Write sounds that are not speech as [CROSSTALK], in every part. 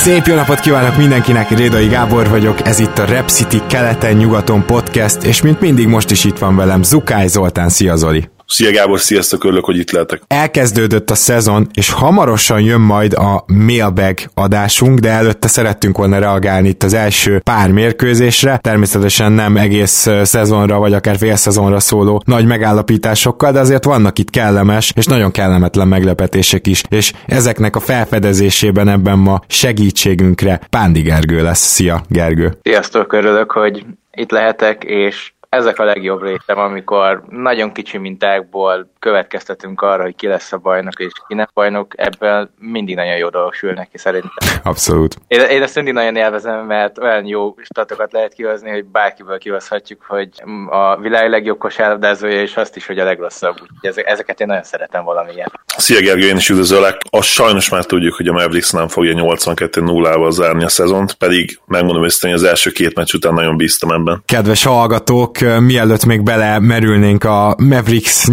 Szép jó napot kívánok mindenkinek, Rédai Gábor vagyok, ez itt a Rep City keleten-nyugaton podcast, és mint mindig most is itt van velem Zukály Zoltán, szia Zoli! Szia Gábor, sziasztok, örülök, hogy itt lehetek. Elkezdődött a szezon, és hamarosan jön majd a mailbag adásunk, de előtte szerettünk volna reagálni itt az első pár mérkőzésre, természetesen nem egész szezonra, vagy akár fél szezonra szóló nagy megállapításokkal, de azért vannak itt kellemes és nagyon kellemetlen meglepetések is, és ezeknek a felfedezésében ebben ma segítségünkre Pándi Gergő lesz. Szia, Gergő! Sziasztok, örülök, hogy itt lehetek, és ezek a legjobb részem, amikor nagyon kicsi mintákból következtetünk arra, hogy ki lesz a bajnok és ki nem bajnok, ebből mindig nagyon jó dolgok sül neki szerintem. Abszolút. Én, én ezt mindig nagyon élvezem, mert olyan jó statokat lehet kihozni, hogy bárkiből kihozhatjuk, hogy a világ legjobb kosárlabdázója, és azt is, hogy a legrosszabb. Úgyhogy ezeket én nagyon szeretem valamilyen. Szia Gergő, én is üdvözöllek. Azt sajnos már tudjuk, hogy a Mavericks nem fogja 82-0-val zárni a szezont, pedig megmondom őszintén, hogy az első két meccs után nagyon bíztam ebben. Kedves hallgatók, mielőtt még belemerülnénk a Mavericks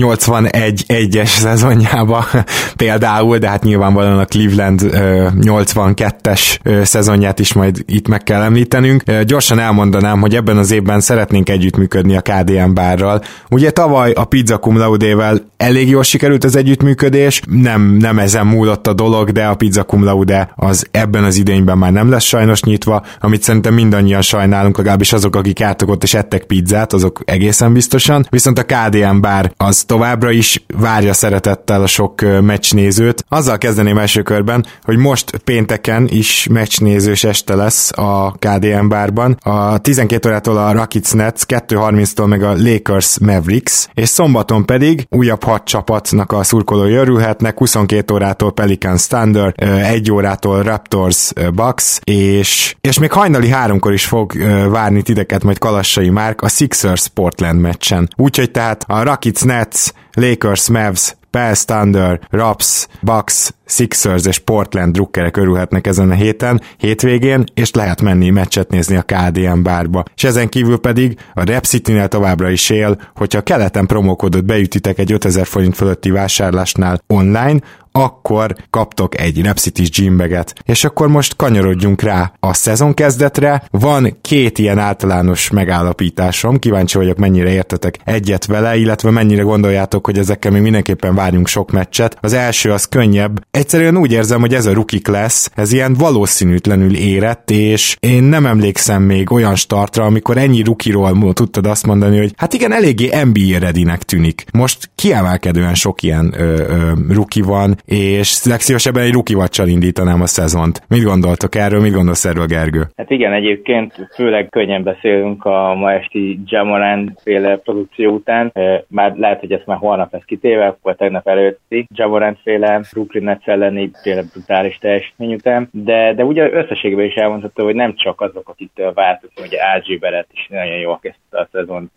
81-1-es szezonjába [LAUGHS] például, de hát nyilvánvalóan a Cleveland 82-es szezonját is majd itt meg kell említenünk. Gyorsan elmondanám, hogy ebben az évben szeretnénk együttműködni a KDM bárral. Ugye tavaly a Pizza Cum Laude-vel elég jól sikerült az együttműködés, nem, nem ezen múlott a dolog, de a Pizza Cum Laude az ebben az idényben már nem lesz sajnos nyitva, amit szerintem mindannyian sajnálunk, legalábbis azok, akik álltak ott és ettek pizzát, azok egészen biztosan, viszont a KDM bár az továbbra is várja szeretettel a sok meccsnézőt. Azzal kezdeném első körben, hogy most pénteken is meccsnézős este lesz a KDM bárban. A 12 órától a Rockets Nets, 2.30-tól meg a Lakers Mavericks, és szombaton pedig újabb hat csapatnak a szurkolói örülhetnek, 22 órától Pelicans Thunder, 1 órától Raptors Bucks, és, és még hajnali háromkor is fog várni titeket majd Kalassai Márk a Sixers Portland meccsen. Úgyhogy tehát a Rockets Nets, Lakers Mavs, Pels Thunder, Raps, Bucks, Sixers és Portland drukkerek örülhetnek ezen a héten, hétvégén, és lehet menni meccset nézni a KDM bárba. És ezen kívül pedig a Rep City-nél továbbra is él, hogyha keleten promókodot beütitek egy 5000 forint fölötti vásárlásnál online, akkor kaptok egy Repsitis gymbeget. És akkor most kanyarodjunk rá a szezon kezdetre. Van két ilyen általános megállapításom, kíváncsi vagyok mennyire értetek egyet vele, illetve mennyire gondoljátok, hogy ezekkel még mindenképpen várjunk sok meccset. Az első az könnyebb. Egyszerűen úgy érzem, hogy ez a rookie lesz, ez ilyen valószínűtlenül érett, és én nem emlékszem még olyan startra, amikor ennyi rukiról tudtad azt mondani, hogy hát igen, eléggé NBA redinek tűnik. Most kiemelkedően sok ilyen ö, ö, ruki van, és legszívesebben egy ruki vacsal indítanám a szezont. Mit gondoltok erről, mit gondolsz erről, Gergő? Hát igen, egyébként főleg könnyen beszélünk a ma esti Jamoran féle produkció után. Már lehet, hogy ezt már holnap lesz kitéve, vagy tegnap előtti Jamoran féle Brooklyn Nets elleni féle brutális teljesítmény után. De, de ugye összességben is elmondható, hogy nem csak azok, akiktől változott, hogy RG Beret is nagyon jól kezdte a szezont,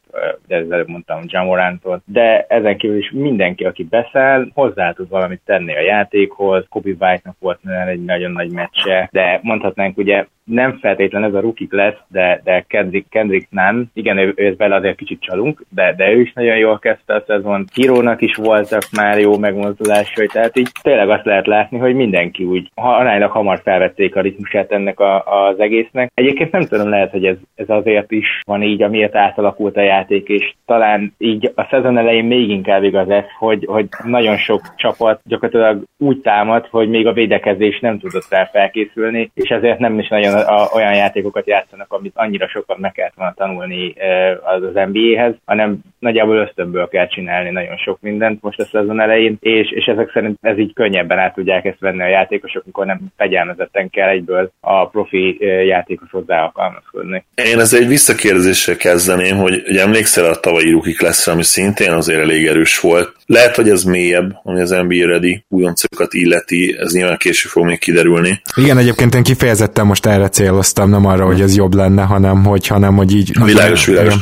de előbb mondtam Jamorántól, de ezen kívül is mindenki, aki beszáll, hozzá tud valamit tenni a játékhoz. Kobe White-nak volt egy nagyon nagy meccse, de mondhatnánk ugye nem feltétlen ez a rukik lesz, de, de Kendrick, Kendrick nem. Igen, ő, ő bele azért kicsit csalunk, de, de ő is nagyon jól kezdte a szezon. Kirónak is voltak már jó megmozdulásai, tehát így tényleg azt lehet látni, hogy mindenki úgy aránylag hamar felvették a ritmusát ennek a, az egésznek. Egyébként nem tudom, lehet, hogy ez, ez azért is van így, amiért átalakult a játék, és talán így a szezon elején még inkább igaz ez, hogy, hogy nagyon sok csapat gyakorlatilag úgy támad, hogy még a védekezés nem tudott rá felkészülni, és ezért nem is nagyon a, olyan játékokat játszanak, amit annyira sokat meg kellett volna tanulni az, az NBA-hez, hanem nagyjából ösztönből kell csinálni nagyon sok mindent most a szezon elején, és, és ezek szerint ez így könnyebben át tudják ezt venni a játékosok, amikor nem fegyelmezetten kell egyből a profi játékos hozzá alkalmazkodni. Én ez egy visszakérdezéssel kezdeném, hogy, hogy emlékszel a tavalyi rukik lesz, ami szintén azért elég erős volt. Lehet, hogy ez mélyebb, ami az NBA ready újoncokat illeti, ez nyilván később fog még kiderülni. Igen, egyébként én kifejezetten most erre céloztam, nem arra, hogy ez jobb lenne, hanem hogy, hanem, hogy így... Világos, világos.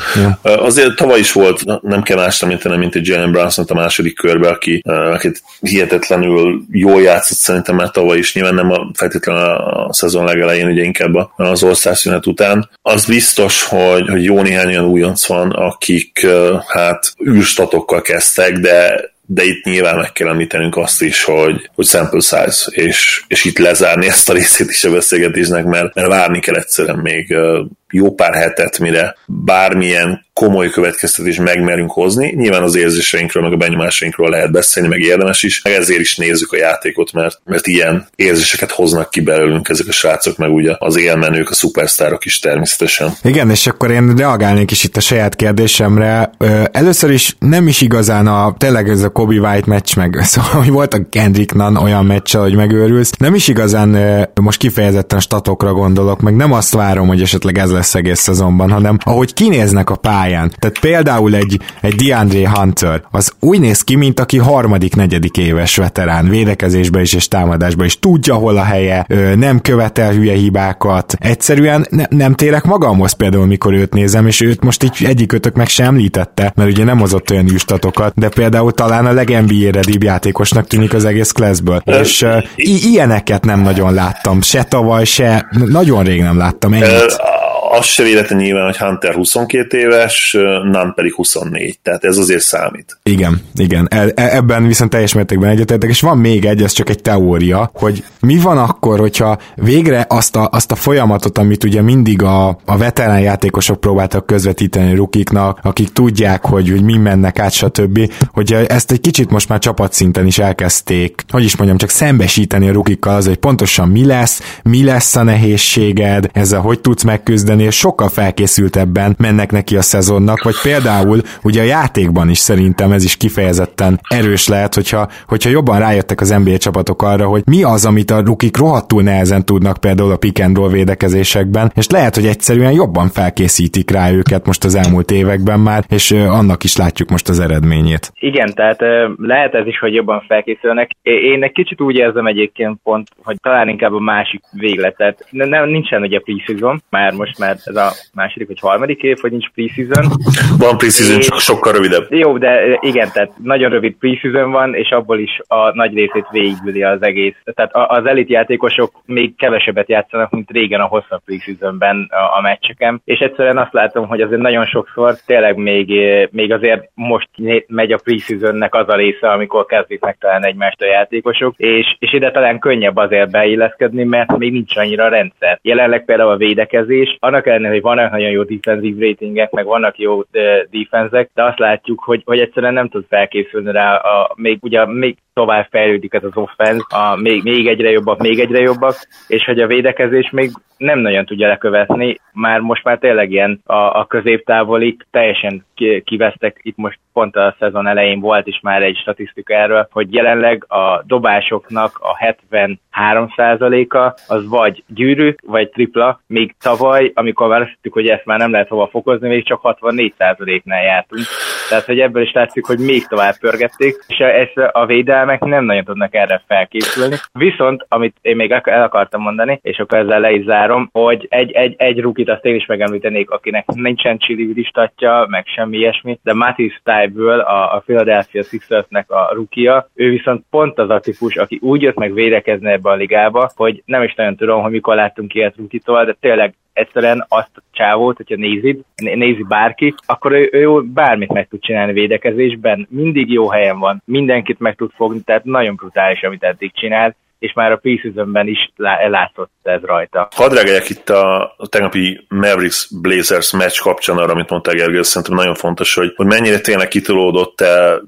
Azért tavaly is volt, nem kell más említeni, mint egy Jalen Brunson a második körbe, aki, akit hihetetlenül jól játszott szerintem már tavaly is, nyilván nem a, feltétlenül a szezon legelején, ugye inkább az országszünet után. Az biztos, hogy, hogy jó néhány olyan újonc van, akik hát űrstatokkal kezdtek, de de itt nyilván meg kell említenünk azt is, hogy, hogy sample size, és, és itt lezárni [LAUGHS] ezt a részét is a beszélgetésnek, mert, mert várni kell egyszerűen még jó pár hetet, mire bármilyen komoly következtetés megmerünk hozni. Nyilván az érzéseinkről, meg a benyomásainkról lehet beszélni, meg érdemes is, meg ezért is nézzük a játékot, mert, mert ilyen érzéseket hoznak ki belőlünk ezek a srácok, meg ugye az élmenők, a szupersztárok is természetesen. Igen, és akkor én reagálnék is itt a saját kérdésemre. Először is nem is igazán a tényleg ez a Kobe White meccs, meg [LAUGHS] szóval, hogy volt a Kendrick Nunn olyan meccs, hogy megőrülsz. Nem is igazán most kifejezetten statokra gondolok, meg nem azt várom, hogy esetleg ez lesz egész szezonban, hanem ahogy kinéznek a pályán. Tehát például egy, egy DeAndre Hunter, az úgy néz ki, mint aki harmadik, negyedik éves veterán, védekezésbe is és támadásba is, tudja, hol a helye, nem követel hülye hibákat, egyszerűen ne, nem térek magamhoz például, mikor őt nézem, és őt most így egyikötök meg sem említette, mert ugye nem hozott olyan üstatokat, de például talán a legNBA-re játékosnak tűnik az egész classből. És uh, i- ilyeneket nem nagyon láttam, se tavaly, se, nagyon rég nem láttam ennyit az se véletlen nyilván, hogy Hunter 22 éves, Nan pedig 24, tehát ez azért számít. Igen, igen, e- e- ebben viszont teljes mértékben egyetértek, és van még egy, ez csak egy teória, hogy mi van akkor, hogyha végre azt a, azt a folyamatot, amit ugye mindig a, a veterán játékosok próbáltak közvetíteni rukiknak, akik tudják, hogy, hogy mi mennek át, stb., hogy ezt egy kicsit most már csapatszinten is elkezdték, hogy is mondjam, csak szembesíteni a rukikkal az, hogy pontosan mi lesz, mi lesz a nehézséged, ezzel hogy tudsz megküzdeni, és sokkal felkészültebben mennek neki a szezonnak, vagy például ugye a játékban is szerintem ez is kifejezetten erős lehet, hogyha, hogyha jobban rájöttek az NBA csapatok arra, hogy mi az, amit a rukik rohadtul nehezen tudnak például a pick and roll védekezésekben, és lehet, hogy egyszerűen jobban felkészítik rá őket most az elmúlt években már, és annak is látjuk most az eredményét. Igen, tehát lehet ez is, hogy jobban felkészülnek. Én egy kicsit úgy érzem egyébként pont, hogy talán inkább a másik végletet. Nem, nincsen ugye preseason, már most már ez a második vagy harmadik év, hogy nincs preseason. Van preseason, csak sokkal rövidebb. Jó, de igen, tehát nagyon rövid preseason van, és abból is a nagy részét végigüli az egész. Tehát az elit játékosok még kevesebbet játszanak, mint régen a hosszabb preseasonben a, a meccseken, és egyszerűen azt látom, hogy azért nagyon sokszor tényleg még, még azért most megy a preseasonnek az a része, amikor kezdik megtalálni egymást a játékosok, és, és ide talán könnyebb azért beilleszkedni, mert még nincs annyira rendszer. Jelenleg például a védekezés, annak ellenére, hogy vannak nagyon jó defensív ratingek, meg vannak jó defenzek, de azt látjuk, hogy, hogy egyszerűen nem tud felkészülni rá, a, még ugye még tovább fejlődik ez az offense, a, még, még egyre jobbak, még egyre jobbak, és hogy a védekezés még nem nagyon tudja lekövetni, már most már tényleg ilyen a, a középtávolik teljesen kivesztek, itt most pont a szezon elején volt is már egy statisztika erről, hogy jelenleg a dobásoknak a 73%-a az vagy gyűrű, vagy tripla, még tavaly, amikor választottuk, hogy ezt már nem lehet hova fokozni, még csak 64%-nál jártunk. Tehát, hogy ebből is látszik, hogy még tovább pörgették, és ezt a védelmek nem nagyon tudnak erre felkészülni. Viszont, amit én még el akartam mondani, és akkor ezzel le is zárom, hogy egy, egy, egy rukit azt én is megemlítenék, akinek nincsen csili statja, meg semmi ilyesmi, de Matisse Tyből, a, a Philadelphia Sixersnek a rukia, ő viszont pont az a típus, aki úgy jött meg védekezni ebbe a ligába, hogy nem is nagyon tudom, hogy mikor láttunk ilyet rukitól, de tényleg egyszerűen azt a csávót, hogyha nézid, nézi bárki, akkor ő, ő bármit meg tud csinálni védekezésben, mindig jó helyen van, mindenkit meg tud fogni, tehát nagyon brutális, amit eddig csinált, és már a preseasonben is látszott ez rajta. Hadd regeljek itt a, tegnapi Mavericks Blazers meccs kapcsán arra, amit mondta Gergő, szerintem nagyon fontos, hogy, hogy mennyire tényleg kitolódott,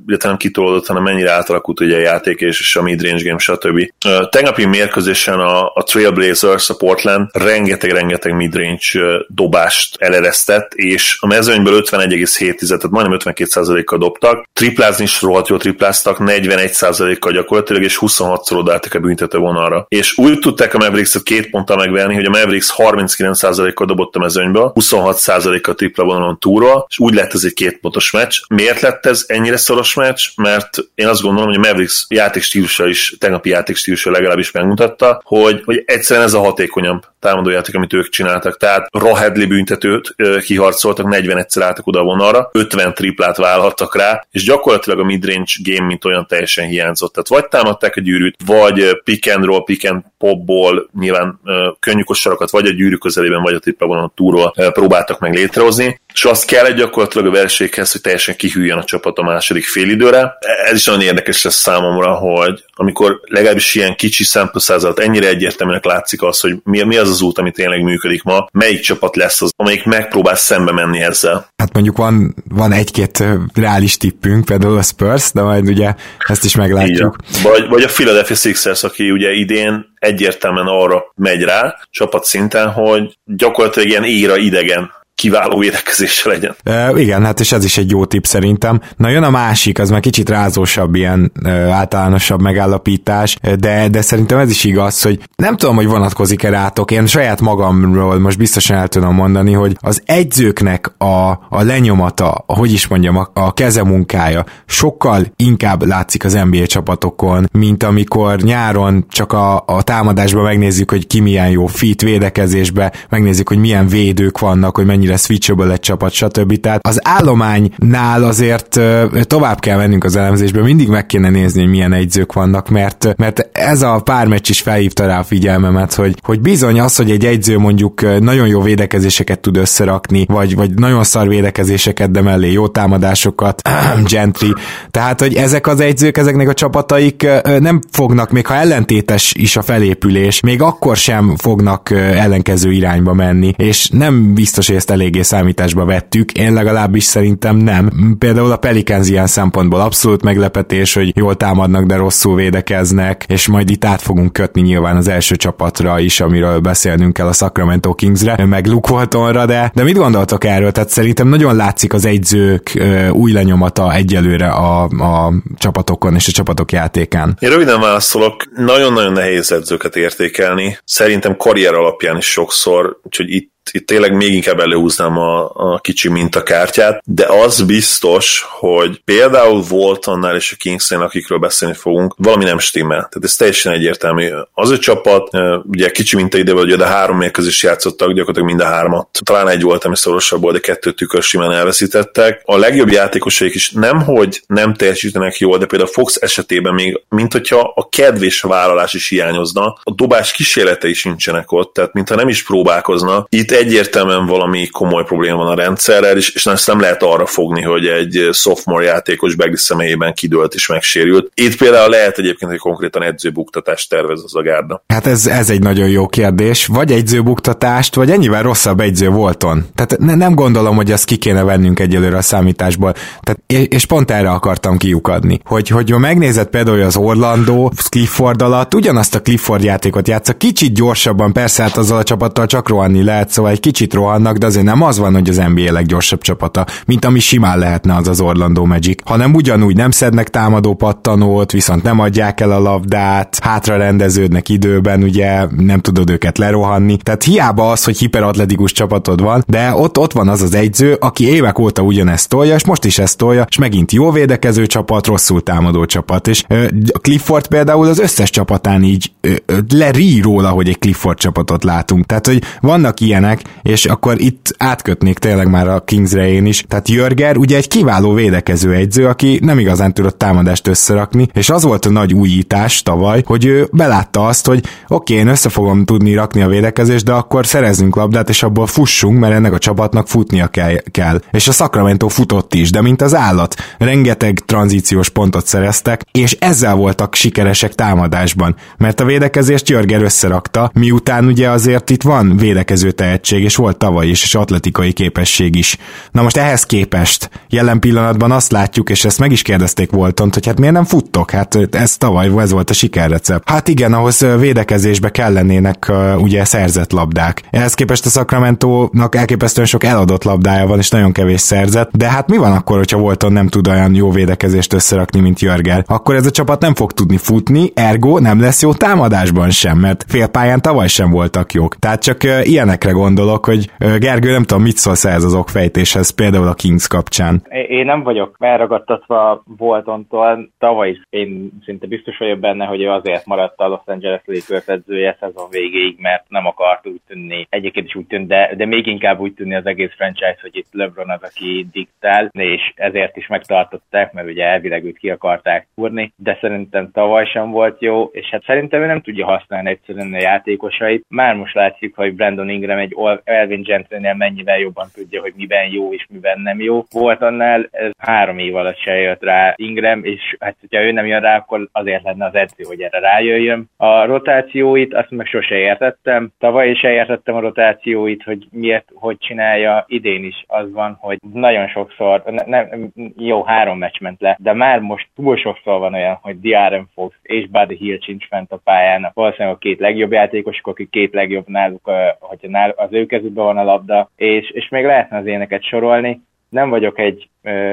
illetve nem kitolódott, hanem mennyire átalakult ugye a játék és, és a midrange game, stb. Tegnapi mérkőzésen a, a Trailblazers, a Portland rengeteg-rengeteg midrange dobást eleresztett, és a mezőnyből 51,7, tehát majdnem 52%-kal dobtak, triplázni is rohadt jól tripláztak, 41%-kal gyakorlatilag, és 26-szor odaálltak a bűnt büntető vonalra. És úgy tudták a Mavericks-et két ponttal megverni, hogy a Mavericks 39%-kal dobott a mezőnyből, 26%-kal tripla vonalon túlról, és úgy lett ez egy két pontos meccs. Miért lett ez ennyire szoros meccs? Mert én azt gondolom, hogy a Mavericks játékstílusa is, tegnapi játékstílusa legalábbis megmutatta, hogy, hogy egyszerűen ez a hatékonyabb támadójáték, amit ők csináltak. Tehát Rahedli büntetőt kiharcoltak, 41-szer álltak oda a vonalra, 50 triplát vállaltak rá, és gyakorlatilag a midrange game, mint olyan teljesen hiányzott. Tehát vagy támadták a gyűrűt, vagy pick and roll, pick and popból nyilván könnyű kosarakat, vagy a gyűrű közelében, vagy a tripla vonalon túlról próbáltak meg létrehozni, és azt kell egy gyakorlatilag a verséghez, hogy teljesen kihűljön a csapat a második félidőre. Ez is nagyon érdekes lesz számomra, hogy amikor legalábbis ilyen kicsi szempőszázat ennyire egyértelműen látszik az, hogy mi, mi az az út, ami tényleg működik ma, melyik csapat lesz az, amelyik megpróbál szembe menni ezzel. Hát mondjuk van, van egy-két reális tippünk, például a Spurs, de majd ugye ezt is meglátjuk. Vagy, vagy a Philadelphia Sixers, aki ugye idén egyértelműen arra megy rá csapat szinten, hogy gyakorlatilag ilyen éra idegen kiváló védekezéssel legyen. E, igen, hát és ez is egy jó tipp szerintem. Na jön a másik, az már kicsit rázósabb, ilyen e, általánosabb megállapítás, de, de szerintem ez is igaz, hogy nem tudom, hogy vonatkozik-e rátok, én saját magamról most biztosan el tudom mondani, hogy az egyzőknek a, a lenyomata, hogy is mondjam, a, a kezemunkája sokkal inkább látszik az NBA csapatokon, mint amikor nyáron csak a, a támadásban megnézzük, hogy ki milyen jó fit védekezésbe, megnézzük, hogy milyen védők vannak, hogy mennyire mennyire switchable egy csapat, stb. Tehát az állománynál azért tovább kell mennünk az elemzésbe, mindig meg kéne nézni, hogy milyen egyzők vannak, mert, mert ez a pár meccs is felhívta rá a figyelmemet, hogy, hogy bizony az, hogy egy egyző mondjuk nagyon jó védekezéseket tud összerakni, vagy, vagy nagyon szar védekezéseket, de mellé jó támadásokat, [CLEARS THROAT] gentry, tehát, hogy ezek az egyzők, ezeknek a csapataik nem fognak, még ha ellentétes is a felépülés, még akkor sem fognak ellenkező irányba menni, és nem biztos, hogy ezt eléggé számításba vettük, én legalábbis szerintem nem. Például a Pelicans ilyen szempontból abszolút meglepetés, hogy jól támadnak, de rosszul védekeznek, és majd itt át fogunk kötni nyilván az első csapatra is, amiről beszélnünk kell a Sacramento Kingsre, meg Luke Waltonra, de, de mit gondoltok erről? Tehát szerintem nagyon látszik az egyzők új lenyomata egyelőre a, a csapatokon és a csapatok játékán. Én röviden válaszolok, nagyon-nagyon nehéz edzőket értékelni. Szerintem karrier alapján is sokszor, úgyhogy itt itt tényleg még inkább előhúznám a, a kicsi mintakártyát, de az biztos, hogy például Voltonnál és a Kingsnél, akikről beszélni fogunk, valami nem stimmel. Tehát ez teljesen egyértelmű. Az a csapat, ugye kicsi mintaidőben, ugye de három mérkőzés játszottak, gyakorlatilag mind a hármat. Talán egy volt, ami szorosabb volt, de kettőt tükör simán elveszítettek. A legjobb játékosaik is nem, hogy nem teljesítenek jól, de például Fox esetében még, mint hogyha a kedvés vállalás is hiányozna, a dobás kísérletei sincsenek ott, tehát mintha nem is próbálkozna. Itt egyértelműen valami komoly probléma van a rendszerrel, és, és ezt nem lehet arra fogni, hogy egy sophomore játékos Begli személyében kidőlt és megsérült. Itt például lehet egyébként, hogy konkrétan edzőbuktatást tervez az a gárda. Hát ez, ez egy nagyon jó kérdés. Vagy edzőbuktatást, vagy ennyivel rosszabb egyző volton. Tehát ne, nem gondolom, hogy azt ki kéne vennünk egyelőre a számításból. Tehát, és pont erre akartam kiukadni. Hogy, hogy ha megnézed például az Orlando Clifford alatt, ugyanazt a Clifford játékot játsza, kicsit gyorsabban, persze hát azzal a csapattal csak rohanni lehet, szóval egy kicsit rohannak, de azért nem az van, hogy az NBA leggyorsabb csapata, mint ami simán lehetne az az Orlando Magic, hanem ugyanúgy nem szednek támadó pattanót, viszont nem adják el a labdát, hátra rendeződnek időben, ugye nem tudod őket lerohanni, tehát hiába az, hogy hiperatletikus csapatod van, de ott, ott van az az egyző, aki évek óta ugyanezt tolja, és most is ezt tolja, és megint jó védekező csapat, rosszul támadó csapat, és ö, Clifford például az összes csapatán így ö, ö, lerí róla, hogy egy Clifford csapatot látunk, tehát hogy vannak ilyenek, és akkor itt átkötnék tényleg már a Kingsre én is. Tehát Jörger ugye egy kiváló védekező egyző, aki nem igazán tudott támadást összerakni, és az volt a nagy újítás tavaly, hogy ő belátta azt, hogy oké, okay, én össze fogom tudni rakni a védekezést, de akkor szerezünk labdát, és abból fussunk, mert ennek a csapatnak futnia kell. És a Sacramento futott is, de mint az állat, rengeteg tranzíciós pontot szereztek, és ezzel voltak sikeresek támadásban, mert a védekezést Jörger összerakta, miután ugye azért itt van védekező tehetség, tehetség, és volt tavaly is, és atletikai képesség is. Na most ehhez képest jelen pillanatban azt látjuk, és ezt meg is kérdezték Voltont, hogy hát miért nem futtok? Hát ez tavaly ez volt a sikerrecept. Hát igen, ahhoz védekezésbe kellenének ugye szerzett labdák. Ehhez képest a Sacramento-nak elképesztően sok eladott labdája van, és nagyon kevés szerzett, de hát mi van akkor, hogyha Volton nem tud olyan jó védekezést összerakni, mint Jörgel? Akkor ez a csapat nem fog tudni futni, ergo nem lesz jó támadásban sem, mert félpályán tavaly sem voltak jók. Tehát csak ilyenekre gondolok, hogy Gergő, nem tudom, mit szólsz ez az okfejtéshez, például a Kings kapcsán. Én nem vagyok elragadtatva Voltontól, tavaly is én szinte biztos vagyok benne, hogy ő azért maradt a Los Angeles Lakers edzője szezon végéig, mert nem akart úgy tűnni. Egyébként is úgy tűnt, de, de még inkább úgy tűnni az egész franchise, hogy itt LeBron az, aki diktál, és ezért is megtartották, mert ugye elvileg őt ki akarták úrni, de szerintem tavaly sem volt jó, és hát szerintem ő nem tudja használni egyszerűen a játékosait. Már most látszik, hogy Brandon Ingram egy Elvin Gentrynél mennyivel jobban tudja, hogy miben jó és miben nem jó. Volt annál ez három év alatt se jött rá Ingram, és hát hogyha ő nem jön rá, akkor azért lenne az edző, hogy erre rájöjjön. A rotációit azt meg sose értettem. Tavaly is értettem a rotációit, hogy miért, hogy csinálja. Idén is az van, hogy nagyon sokszor, ne, nem, jó, három meccs ment le, de már most túl sokszor van olyan, hogy Diaren Fox és Buddy Hill sincs fent a pályán. Valószínűleg a két legjobb játékosok, akik két legjobb náluk, hogyha náluk, az ő kezükben van a labda, és, és még lehetne az éneket sorolni. Nem vagyok egy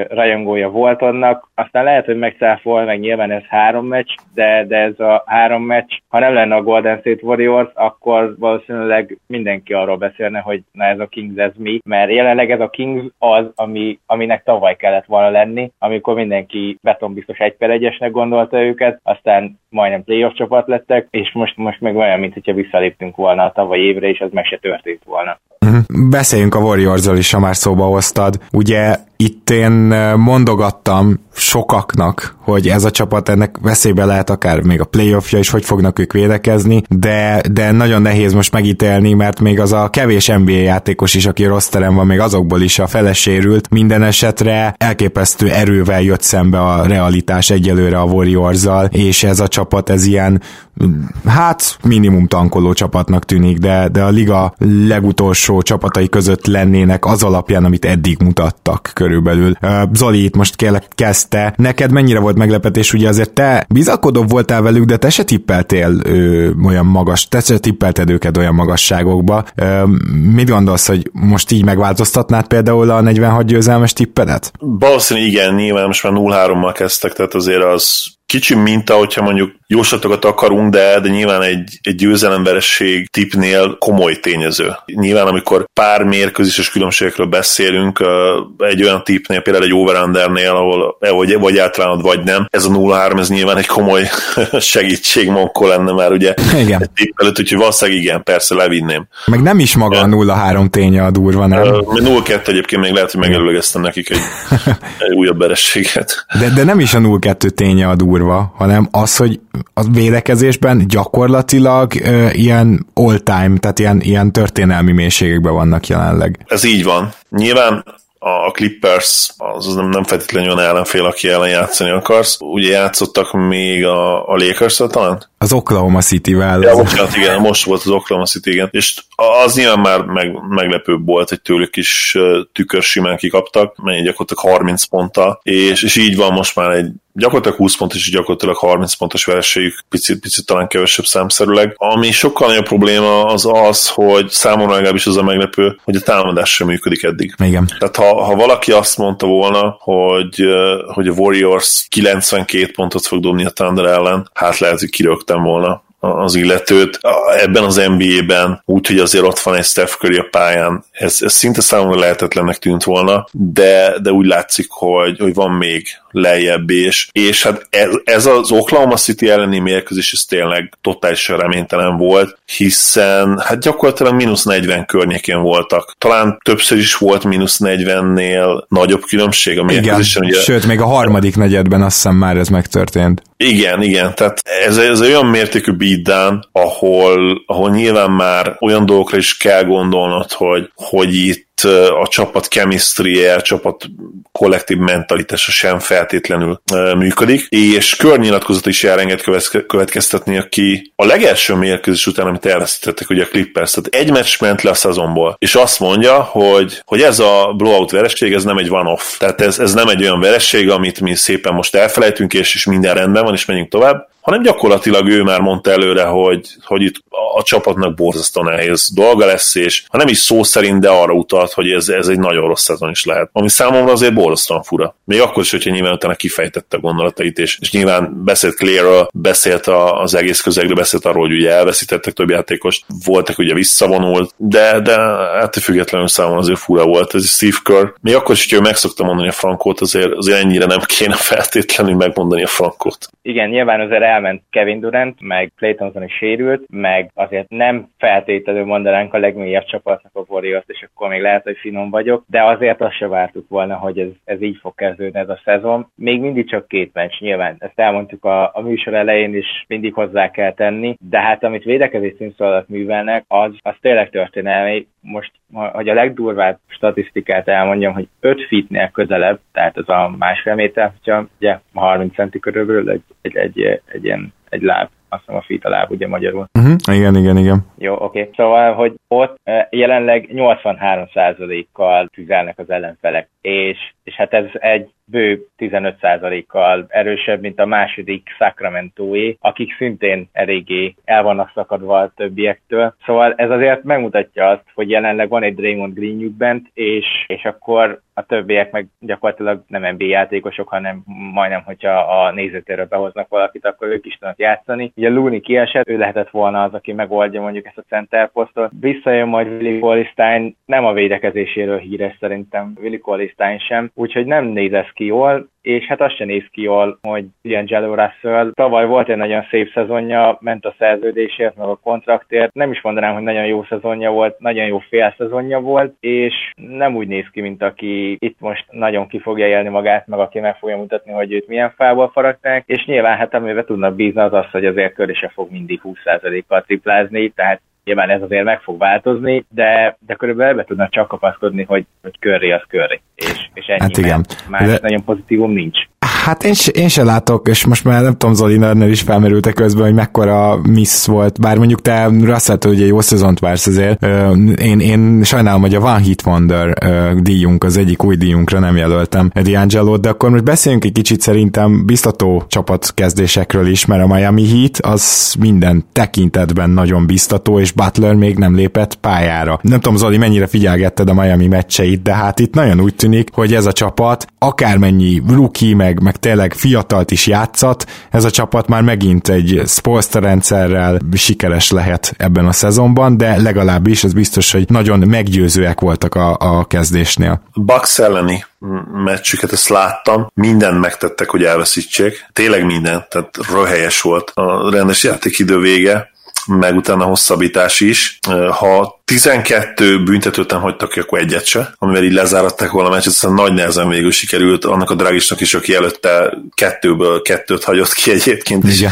rajongója volt annak, aztán lehet, hogy megcáfol, meg nyilván ez három meccs, de, de ez a három meccs, ha nem lenne a Golden State Warriors, akkor valószínűleg mindenki arról beszélne, hogy na ez a Kings ez mi, mert jelenleg ez a Kings az, ami, aminek tavaly kellett volna lenni, amikor mindenki betonbiztos egy per egyesnek gondolta őket, aztán majdnem playoff csapat lettek, és most, most meg olyan, mintha visszaléptünk volna a tavaly évre, és az meg se történt volna. Uh-huh. Beszéljünk a warriors is, ha már szóba hoztad. Ugye itt én mondogattam sokaknak, hogy ez a csapat ennek veszélybe lehet akár még a playoffja is, hogy fognak ők védekezni, de, de nagyon nehéz most megítélni, mert még az a kevés NBA játékos is, aki rossz terem van, még azokból is a felesérült. Minden esetre elképesztő erővel jött szembe a realitás egyelőre a warriors és ez a csapat ez ilyen hát minimum tankoló csapatnak tűnik, de, de a liga legutolsó csapatai között lennének az alapján, amit eddig mutattak körülbelül. Zoli itt most kérlek kezdte. Neked mennyire volt meglepetés? Ugye azért te bizakodóbb voltál velük, de te se tippeltél ö, olyan magas, te se tippelted őket olyan magasságokba. Ö, mit gondolsz, hogy most így megváltoztatnád például a 46 győzelmes tippedet? Valószínűleg igen, nyilván most már 0-3-mal kezdtek, tehát azért az kicsi minta, hogyha mondjuk jóslatokat akarunk, de, de nyilván egy, egy győzelemveresség tipnél komoly tényező. Nyilván amikor pár mérkőzéses különbségekről beszélünk, egy olyan tipnél, például egy over ahol vagy, vagy átrállod, vagy nem, ez a 0-3, ez nyilván egy komoly [LAUGHS] segítség Monko lenne már ugye igen. egy tipp előtt, úgyhogy valószínűleg igen, persze levinném. Meg nem is maga a 0-3 ténye a durva, nem? 0-2 egyébként még lehet, hogy megelőlegeztem nekik egy, egy újabb verességet. De, de nem is a 0-2 ténye a durva, hanem az, hogy a védekezésben gyakorlatilag uh, ilyen all-time, tehát ilyen, ilyen történelmi mélységekben vannak jelenleg. Ez így van. Nyilván a Clippers az nem, nem feltétlenül olyan ellenfél, aki ellen játszani akarsz. Ugye játszottak még a, a lakers talán? Az Oklahoma City-vel. Ja, bocsánat, igen, most volt az Oklahoma City, igen. És az nyilván már meg, meglepőbb volt, hogy tőlük is tükör simán kikaptak, mennyi gyakorlatilag 30 ponttal, és, és így van most már egy gyakorlatilag 20 pontos és gyakorlatilag 30 pontos vereségük, picit, picit talán kevesebb számszerűleg. Ami sokkal nagyobb probléma az az, hogy számomra legalábbis az a meglepő, hogy a támadás sem működik eddig. Igen. Tehát ha, ha valaki azt mondta volna, hogy, hogy a Warriors 92 pontot fog dobni a Thunder ellen, hát lehet, hogy kirögtem volna az illetőt. Ebben az NBA-ben úgy, hogy azért ott van egy Steph Curry a pályán, ez, ez szinte számomra lehetetlennek tűnt volna, de, de úgy látszik, hogy, hogy van még lejjebb és, és hát ez, ez az Oklahoma City elleni mérkőzés ez tényleg totálisan reménytelen volt, hiszen hát gyakorlatilag mínusz 40 környékén voltak. Talán többször is volt mínusz 40-nél nagyobb különbség a mérkőzésen. Igen, ugye... sőt, még a harmadik negyedben azt hiszem már ez megtörtént. Igen, igen, tehát ez, ez olyan mértékű beatdown, ahol, ahol nyilván már olyan dolgokra is kell gondolnod, hogy, hogy itt a csapat chemistry a csapat kollektív mentalitása sem feltétlenül működik, és környilatkozat is jár enged következtetni, aki a legelső mérkőzés után, amit elveszítettek ugye a Clippers, tehát egy meccs ment le a szezonból, és azt mondja, hogy, hogy ez a blowout vereség, ez nem egy one-off, tehát ez, ez nem egy olyan vereség, amit mi szépen most elfelejtünk, és, és minden rendben van, és menjünk tovább, hanem gyakorlatilag ő már mondta előre, hogy, hogy itt a csapatnak borzasztóan nehéz dolga lesz, és ha nem is szó szerint, de arra utalt, hogy ez, ez egy nagyon rossz szezon is lehet. Ami számomra azért borzasztóan fura. Még akkor is, hogyha nyilván utána kifejtette a gondolatait, és, és nyilván beszélt Clearről, beszélt az egész közegről, beszélt arról, hogy ugye elveszítettek több játékost, voltak ugye visszavonult, de, de hát függetlenül számomra azért fura volt ez Steve Kerr. Még akkor is, hogyha ő meg mondani a Frankot, azért, azért ennyire nem kéne feltétlenül megmondani a Frankot. Igen, nyilván azért elment Kevin Durant, meg Clay Thompson is sérült, meg azért nem feltétlenül mondanánk a legmélyebb csapatnak a warriors és akkor még lehet, hogy finom vagyok, de azért azt se vártuk volna, hogy ez, ez így fog kezdődni ez a szezon. Még mindig csak két meccs, nyilván. Ezt elmondtuk a, a műsor elején is, mindig hozzá kell tenni, de hát amit védekezés színszó alatt művelnek, az, az tényleg történelmi. Most, hogy a legdurvább statisztikát elmondjam, hogy 5 fitnél közelebb, tehát ez a másfél méter, hogyha ugye 30 centi körülbelül egy, egy, egy, egy ilyen egy láb azt hiszem a feet a láb, ugye magyarul. Uh-huh. Igen, igen, igen. Jó, oké. Okay. Szóval, hogy ott jelenleg 83%-kal tüzelnek az ellenfelek, és, és hát ez egy bő 15%-kal erősebb, mint a második Sacramento-é, akik szintén eléggé el vannak szakadva a többiektől. Szóval ez azért megmutatja azt, hogy jelenleg van egy Draymond Greenjük bent, és, és akkor a többiek meg gyakorlatilag nem NBA játékosok, hanem majdnem, hogyha a nézőtérről behoznak valakit, akkor ők is tudnak játszani. Ugye Looney kiesett, ő lehetett volna az, aki megoldja mondjuk ezt a center posztot. Visszajön majd Willi Colistein, nem a védekezéséről híres szerintem Willi sem, úgyhogy nem néz ez ki jól, és hát azt sem néz ki jól, hogy D'Angelo Russell tavaly volt egy nagyon szép szezonja, ment a szerződésért, meg a kontraktért. Nem is mondanám, hogy nagyon jó szezonja volt, nagyon jó fél szezonja volt, és nem úgy néz ki, mint aki itt most nagyon ki fogja élni magát, meg aki meg fogja mutatni, hogy őt milyen fából faragták, és nyilván hát amivel tudnak bízni az az, hogy azért köré se fog mindig 20%-kal triplázni, tehát Nyilván ez azért meg fog változni, de, de körülbelül ebbe tudnak csak kapaszkodni, hogy, hogy körri az körri. És, és ennyi, hát igen. Más de... nagyon pozitívum nincs. Hát én, se, én se látok, és most már nem tudom, Zoli Nörner is felmerültek közben, hogy mekkora miss volt, bár mondjuk te hogy egy jó szezont vársz azért. Én, én sajnálom, hogy a One Hit Wonder díjunk, az egyik új díjunkra nem jelöltem D'Angelo, de akkor most beszéljünk egy kicsit szerintem biztató csapatkezdésekről is, mert a Miami Heat az minden tekintetben nagyon biztató, és Butler még nem lépett pályára. Nem tudom, Zoli, mennyire figyelgetted a Miami meccseit, de hát itt nagyon úgy tűnik, hogy ez a csapat akármennyi rookie, meg, meg tényleg fiatalt is játszat, ez a csapat már megint egy Spolster rendszerrel sikeres lehet ebben a szezonban, de legalábbis ez biztos, hogy nagyon meggyőzőek voltak a, a kezdésnél. Bucks elleni meccsüket, ezt láttam, mindent megtettek, hogy elveszítsék, tényleg minden, tehát röhelyes volt a rendes játékidő vége, meg utána hosszabbítás is. Ha 12 büntetőt nem hagytak ki, akkor egyet se, amivel így lezáratták volna a meccset, aztán nagy nehezen végül sikerült, annak a Dragisnak is, aki előtte kettőből kettőt hagyott ki egyébként, és Igen.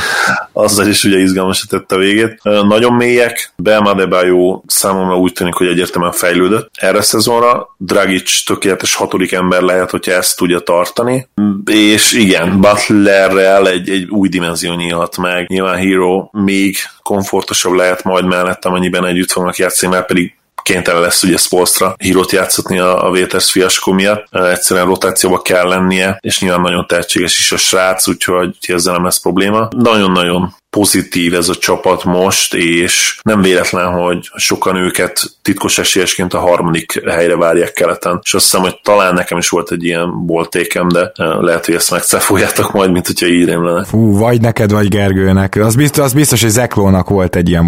azzal is ugye izgalmasra tette a végét. Nagyon mélyek, Belma Debajo számomra úgy tűnik, hogy egyértelműen fejlődött erre a szezonra, Dragic tökéletes hatodik ember lehet, hogyha ezt tudja tartani, és igen, Butlerrel egy, egy új dimenzió nyílhat meg, nyilván Hero még komfortosabb lehet majd mellett, amennyiben együtt fognak játszani, mert pedig kénytelen lesz ugye Spolstra hírót játszatni a, a Véters fiaskó miatt, egyszerűen rotációba kell lennie, és nyilván nagyon tehetséges is a srác, úgyhogy ezzel nem lesz probléma. Nagyon-nagyon pozitív ez a csapat most, és nem véletlen, hogy sokan őket titkos esélyesként a harmadik helyre várják keleten. És azt hiszem, hogy talán nekem is volt egy ilyen boltékem, de lehet, hogy ezt megcefoljátok majd, mint hogyha írém lenne. Fú, vagy neked, vagy Gergőnek. Az biztos, az biztos hogy Zeklónak volt egy ilyen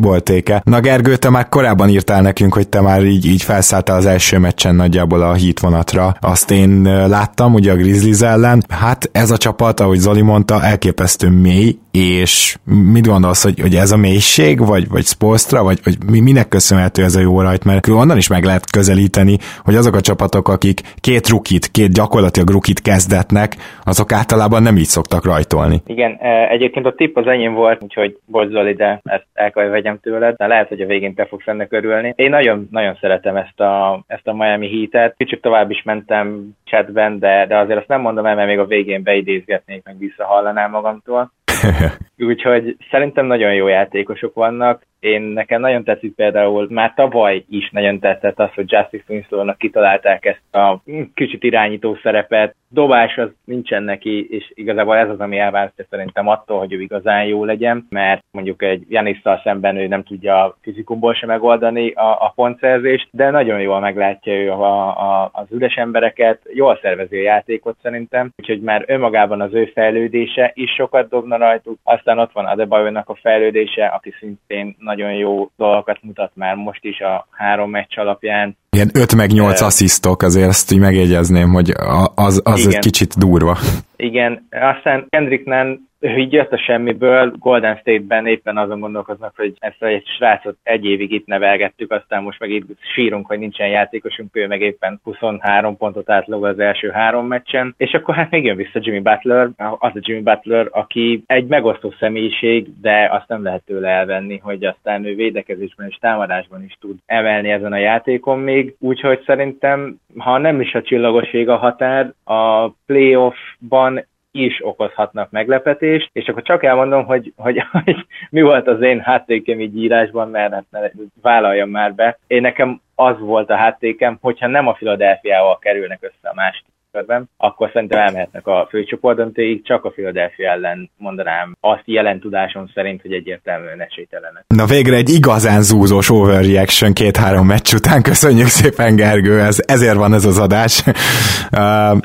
boltéke. Na Gergő, te már korábban írtál nekünk, hogy te már így, így felszálltál az első meccsen nagyjából a hit vonatra. Azt én láttam, ugye a Grizzlies ellen. Hát ez a csapat, ahogy Zoli mondta, elképesztő mély, és mit gondolsz, hogy, hogy ez a mélység, vagy, vagy Spolstra, vagy, vagy minek köszönhető ez a jó rajt, mert onnan is meg lehet közelíteni, hogy azok a csapatok, akik két rukit, két gyakorlatilag rukit kezdetnek, azok általában nem így szoktak rajtolni. Igen, e, egyébként a tipp az enyém volt, úgyhogy bocs Zoli, de ezt el kell vegyem tőled, de lehet, hogy a végén te fogsz ennek örülni. Én nagyon, nagyon szeretem ezt a, ezt a Miami Heat-et. Kicsit tovább is mentem chatben, de, de azért azt nem mondom el, mert még a végén beidézgetnék, meg visszahallanám magamtól. [LAUGHS] Úgyhogy szerintem nagyon jó játékosok vannak. Én nekem nagyon tetszik például, már tavaly is nagyon tetszett az, hogy Justice Winslow-nak kitalálták ezt a kicsit irányító szerepet. Dobás az nincsen neki, és igazából ez az, ami elválasztja szerintem attól, hogy ő igazán jó legyen, mert mondjuk egy Janisszal szemben ő nem tudja a fizikumból sem megoldani a, a pontszerzést, de nagyon jól meglátja ő a, a, az üres embereket, jól szervezi a játékot szerintem, úgyhogy már önmagában az ő fejlődése is sokat dobna rajtuk. Aztán ott van Adebayonak a fejlődése, aki szintén nagyon jó dolgokat mutat már most is a három meccs alapján. Ilyen 5 meg 8 asszisztok, azért ezt így megjegyezném, hogy az, az egy kicsit durva. Igen, aztán Kendrick Nunn ő így jött a semmiből, Golden State-ben éppen azon gondolkoznak, hogy ezt egy srácot egy évig itt nevelgettük, aztán most meg itt sírunk, hogy nincsen játékosunk, ő meg éppen 23 pontot átlog az első három meccsen, és akkor hát még jön vissza Jimmy Butler, az a Jimmy Butler, aki egy megosztó személyiség, de azt nem lehet tőle elvenni, hogy aztán ő védekezésben és támadásban is tud emelni ezen a játékon még, úgyhogy szerintem, ha nem is a csillagoség a határ, a playoffban is okozhatnak meglepetést, és akkor csak elmondom, hogy, hogy, hogy mi volt az én háttékem így írásban, mert hát vállaljam már be. Én nekem az volt a háttékem, hogyha nem a Philadelphia-val kerülnek össze a másik körben, akkor szerintem elmehetnek a főcsoportdöntőig, csak a Philadelphia ellen mondanám azt jelen tudásom szerint, hogy egyértelműen esélytelenek. Na végre egy igazán zúzós overreaction két-három meccs után, köszönjük szépen Gergő, ez, ezért van ez az adás. [LAUGHS] uh,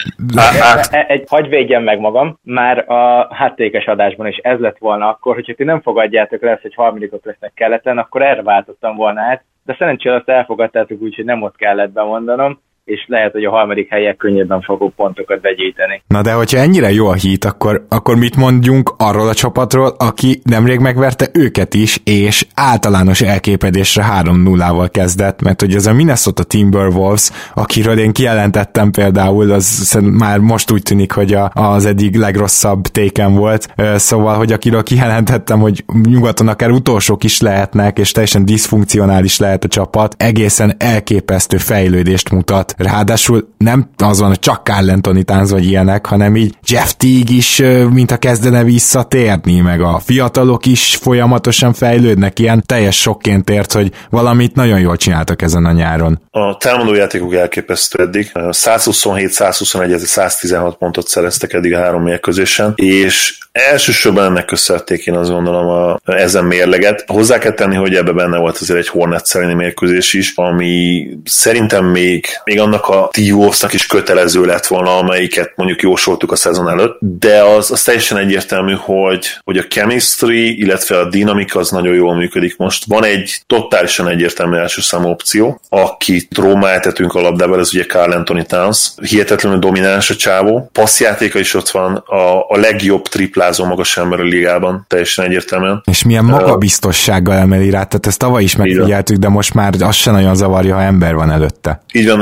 egy, hagy védjem meg magam, már a háttékes adásban is ez lett volna akkor, hogyha ti nem fogadjátok le ezt, hogy harmadikok lesznek keleten, akkor erre váltottam volna át, de szerencsére azt elfogadtátok úgy, hogy nem ott kellett bemondanom, és lehet, hogy a harmadik helyek könnyebben fogok pontokat begyűjteni. Na de hogyha ennyire jó a hit, akkor, akkor mit mondjunk arról a csapatról, aki nemrég megverte őket is, és általános elképedésre 3-0-val kezdett, mert hogy ez a Minnesota Timberwolves, akiről én kijelentettem például, az már most úgy tűnik, hogy a, az eddig legrosszabb téken volt, szóval, hogy akiről kijelentettem, hogy nyugaton akár utolsók is lehetnek, és teljesen diszfunkcionális lehet a csapat, egészen elképesztő fejlődést mutat Ráadásul nem az van, hogy csak Carl Anthony tánc vagy ilyenek, hanem így Jeff Teague is, mint a kezdene visszatérni, meg a fiatalok is folyamatosan fejlődnek, ilyen teljes sokként ért, hogy valamit nagyon jól csináltak ezen a nyáron. A támadó játékok elképesztő eddig. 127, 121, 116 pontot szereztek eddig a három mérkőzésen, és elsősorban ennek köszönhették én azt gondolom a, ezen mérleget. Hozzá kell tenni, hogy ebbe benne volt azért egy Hornet szerini mérkőzés is, ami szerintem még, még annak a T-Wolvesnak is kötelező lett volna, amelyiket mondjuk jósoltuk a szezon előtt, de az, az teljesen egyértelmű, hogy, hogy a chemistry, illetve a dinamika az nagyon jól működik most. Van egy totálisan egyértelmű első számú opció, akit Róma eltetünk a labdával, ez ugye Carl Anthony Towns. Hihetetlenül domináns a csávó. Passzjátéka is ott van, a, a legjobb triplázó magas ember a ligában, teljesen egyértelműen. És milyen magabiztossággal emeli rá, tehát ezt tavaly is megfigyeltük, de most már az se nagyon zavarja, ha ember van előtte. Így van,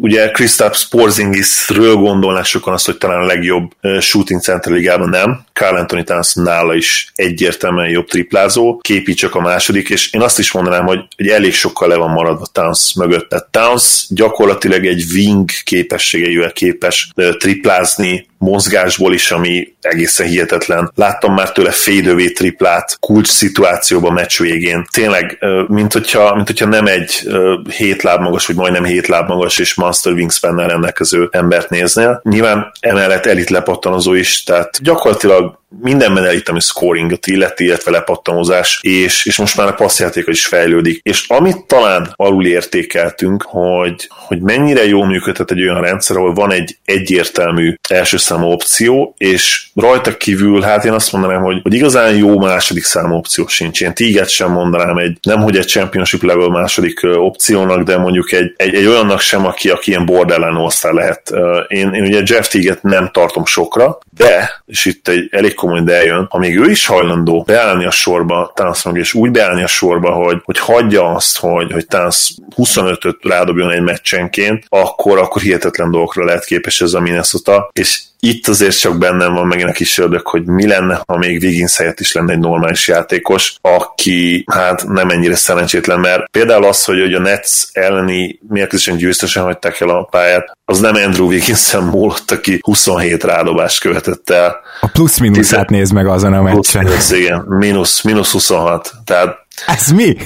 ugye Kristaps Porzingisről gondolnás sokan azt, hogy talán a legjobb shooting center ligában nem. Carl Anthony Towns nála is egyértelműen jobb triplázó, képi csak a második, és én azt is mondanám, hogy, hogy elég sokkal le van maradva Towns mögött. Tehát Towns gyakorlatilag egy wing képességeivel képes triplázni, mozgásból is, ami egészen hihetetlen. Láttam már tőle fade triplát kulcs szituációban meccs végén. Tényleg, mint hogyha, mint hogyha nem egy hét láb magas, vagy majdnem hét láb magas és Master wingspan rendelkező embert néznél. Nyilván emellett elit lepattanozó is, tehát gyakorlatilag mindenben elit, ami scoringot illeti, illetve lepattanozás, és, és most már a passzjátéka is fejlődik. És amit talán alul értékeltünk, hogy, hogy mennyire jól működhet egy olyan rendszer, ahol van egy egyértelmű első számú opció, és rajta kívül, hát én azt mondanám, hogy, hogy igazán jó második számú opció sincs. Én tíget sem mondanám egy, nem hogy egy championship level második opciónak, de mondjuk egy, egy, egy olyannak sem, aki, aki ilyen borderline lehet. Én, én ugye Jeff Teaget nem tartom sokra, de, és itt egy elég komoly, de eljön, ha még ő is hajlandó beállni a sorba, Tánc és úgy beállni a sorba, hogy, hogy hagyja azt, hogy, hogy Tánc 25-öt rádobjon egy meccsenként, akkor, akkor hihetetlen dolgokra lehet képes ez a Minnesota, és itt azért csak bennem van megint a kis ördög, hogy mi lenne, ha még Wiggins helyett is lenne egy normális játékos, aki hát nem ennyire szerencsétlen, mert például az, hogy, hogy a Nets elleni mérkőzésen győztesen hagyták el a pályát, az nem Andrew Wiggins-en múlott, aki 27 rádobást követett el. A plusz-minuszát nézd meg azon a meccsen. Plusz, igen, mínusz, mínusz 26. Tehát ez mi?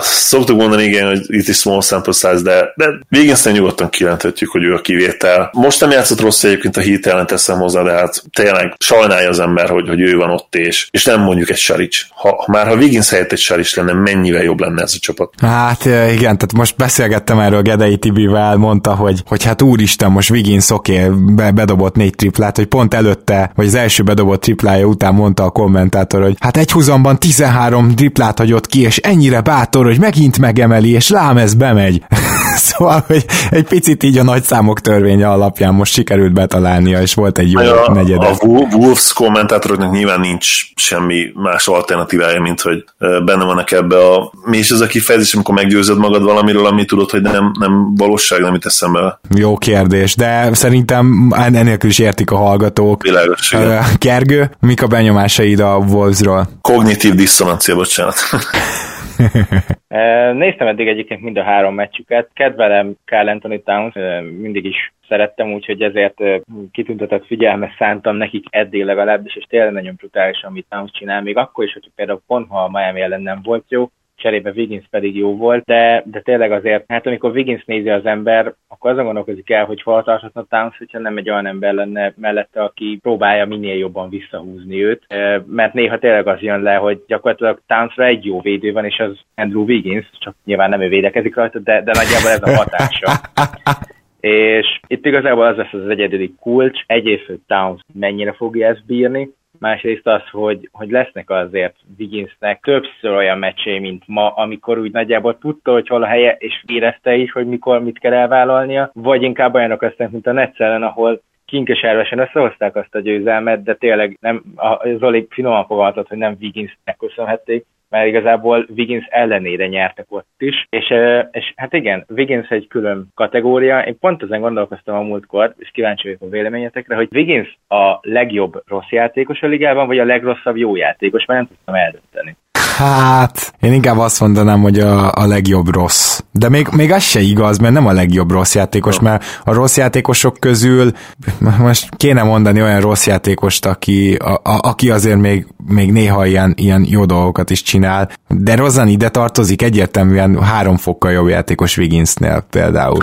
Szoktuk mondani, igen, hogy itt is small sample size, de, de végén nyugodtan kijelenthetjük, hogy ő a kivétel. Most nem játszott rossz egyébként a hit ellen teszem hozzá, de hát tényleg sajnálja az ember, hogy, hogy ő van ott, és, és nem mondjuk egy Saric. Ha, már ha Wiggins helyett egy Saric lenne, mennyivel jobb lenne ez a csapat. Hát igen, tehát most beszélgettem erről Gedei Tibivel, mondta, hogy, hogy hát úristen, most Wiggins oké, be, bedobott négy triplát, hogy pont előtte, vagy az első bedobott triplája után mondta a kommentátor, hogy hát egy húzamban 13 triplát hagyott ki, és ennyire bátor, hogy megint megemeli, és lám ez bemegy. [LAUGHS] szóval, hogy egy picit így a nagyszámok törvénye alapján most sikerült betalálnia, és volt egy jó a, negyed. A Wolves kommentátoroknak nyilván nincs semmi más alternatívája, mint hogy benne vannak ebbe a... Mi is ez a kifejezés, amikor meggyőzöd magad valamiről, ami tudod, hogy nem, nem valóság, nem itt eszembe. Jó kérdés, de szerintem ennélkül is értik a hallgatók. Világos, Kergő, mik a benyomásaid a Wolvesról? Kognitív diszonancia, bocsánat. [LAUGHS] [LAUGHS] Néztem eddig egyébként mind a három meccsüket. Kedvelem Carl Anthony Towns, mindig is szerettem, úgyhogy ezért kitüntetett figyelmet szántam nekik eddig legalábbis, és tényleg nagyon brutális, amit Towns csinál, még akkor is, hogy például pont ha a Miami ellen nem volt jó, cserébe Wiggins pedig jó volt, de, de tényleg azért, hát amikor Wiggins nézi az ember, akkor azon gondolkozik el, hogy hol tarthatna Towns, hogyha nem egy olyan ember lenne mellette, aki próbálja minél jobban visszahúzni őt, mert néha tényleg az jön le, hogy gyakorlatilag Townsra egy jó védő van, és az Andrew Wiggins, csak nyilván nem ő védekezik rajta, de, de nagyjából ez a hatása. és itt igazából az lesz az egyedüli kulcs, egyrészt, hogy Towns mennyire fogja ezt bírni, másrészt az, hogy, hogy lesznek azért Wigginsnek többször olyan meccsé, mint ma, amikor úgy nagyjából tudta, hogy hol a helye, és érezte is, hogy mikor mit kell elvállalnia, vagy inkább olyanok lesznek, mint a Netsz ellen, ahol kinkeservesen összehozták azt a győzelmet, de tényleg nem, a Zoli finoman fogalmazott, hogy nem Wigginsnek köszönhették, mert igazából Wiggins ellenére nyertek ott is, és, és hát igen, Wiggins egy külön kategória, én pont ezen gondolkoztam a múltkor, és kíváncsi vagyok a véleményetekre, hogy Wiggins a legjobb rossz játékos a ligában, vagy a legrosszabb jó játékos, mert nem tudtam eldönteni. Hát, én inkább azt mondanám, hogy a, a legjobb rossz. De még, még az se igaz, mert nem a legjobb rossz játékos, mert a rossz játékosok közül most kéne mondani olyan rossz játékost, aki, a, a, aki azért még, még néha ilyen, ilyen jó dolgokat is csinál, de Rozan ide tartozik egyértelműen három fokkal jobb játékos Wigginsnél például.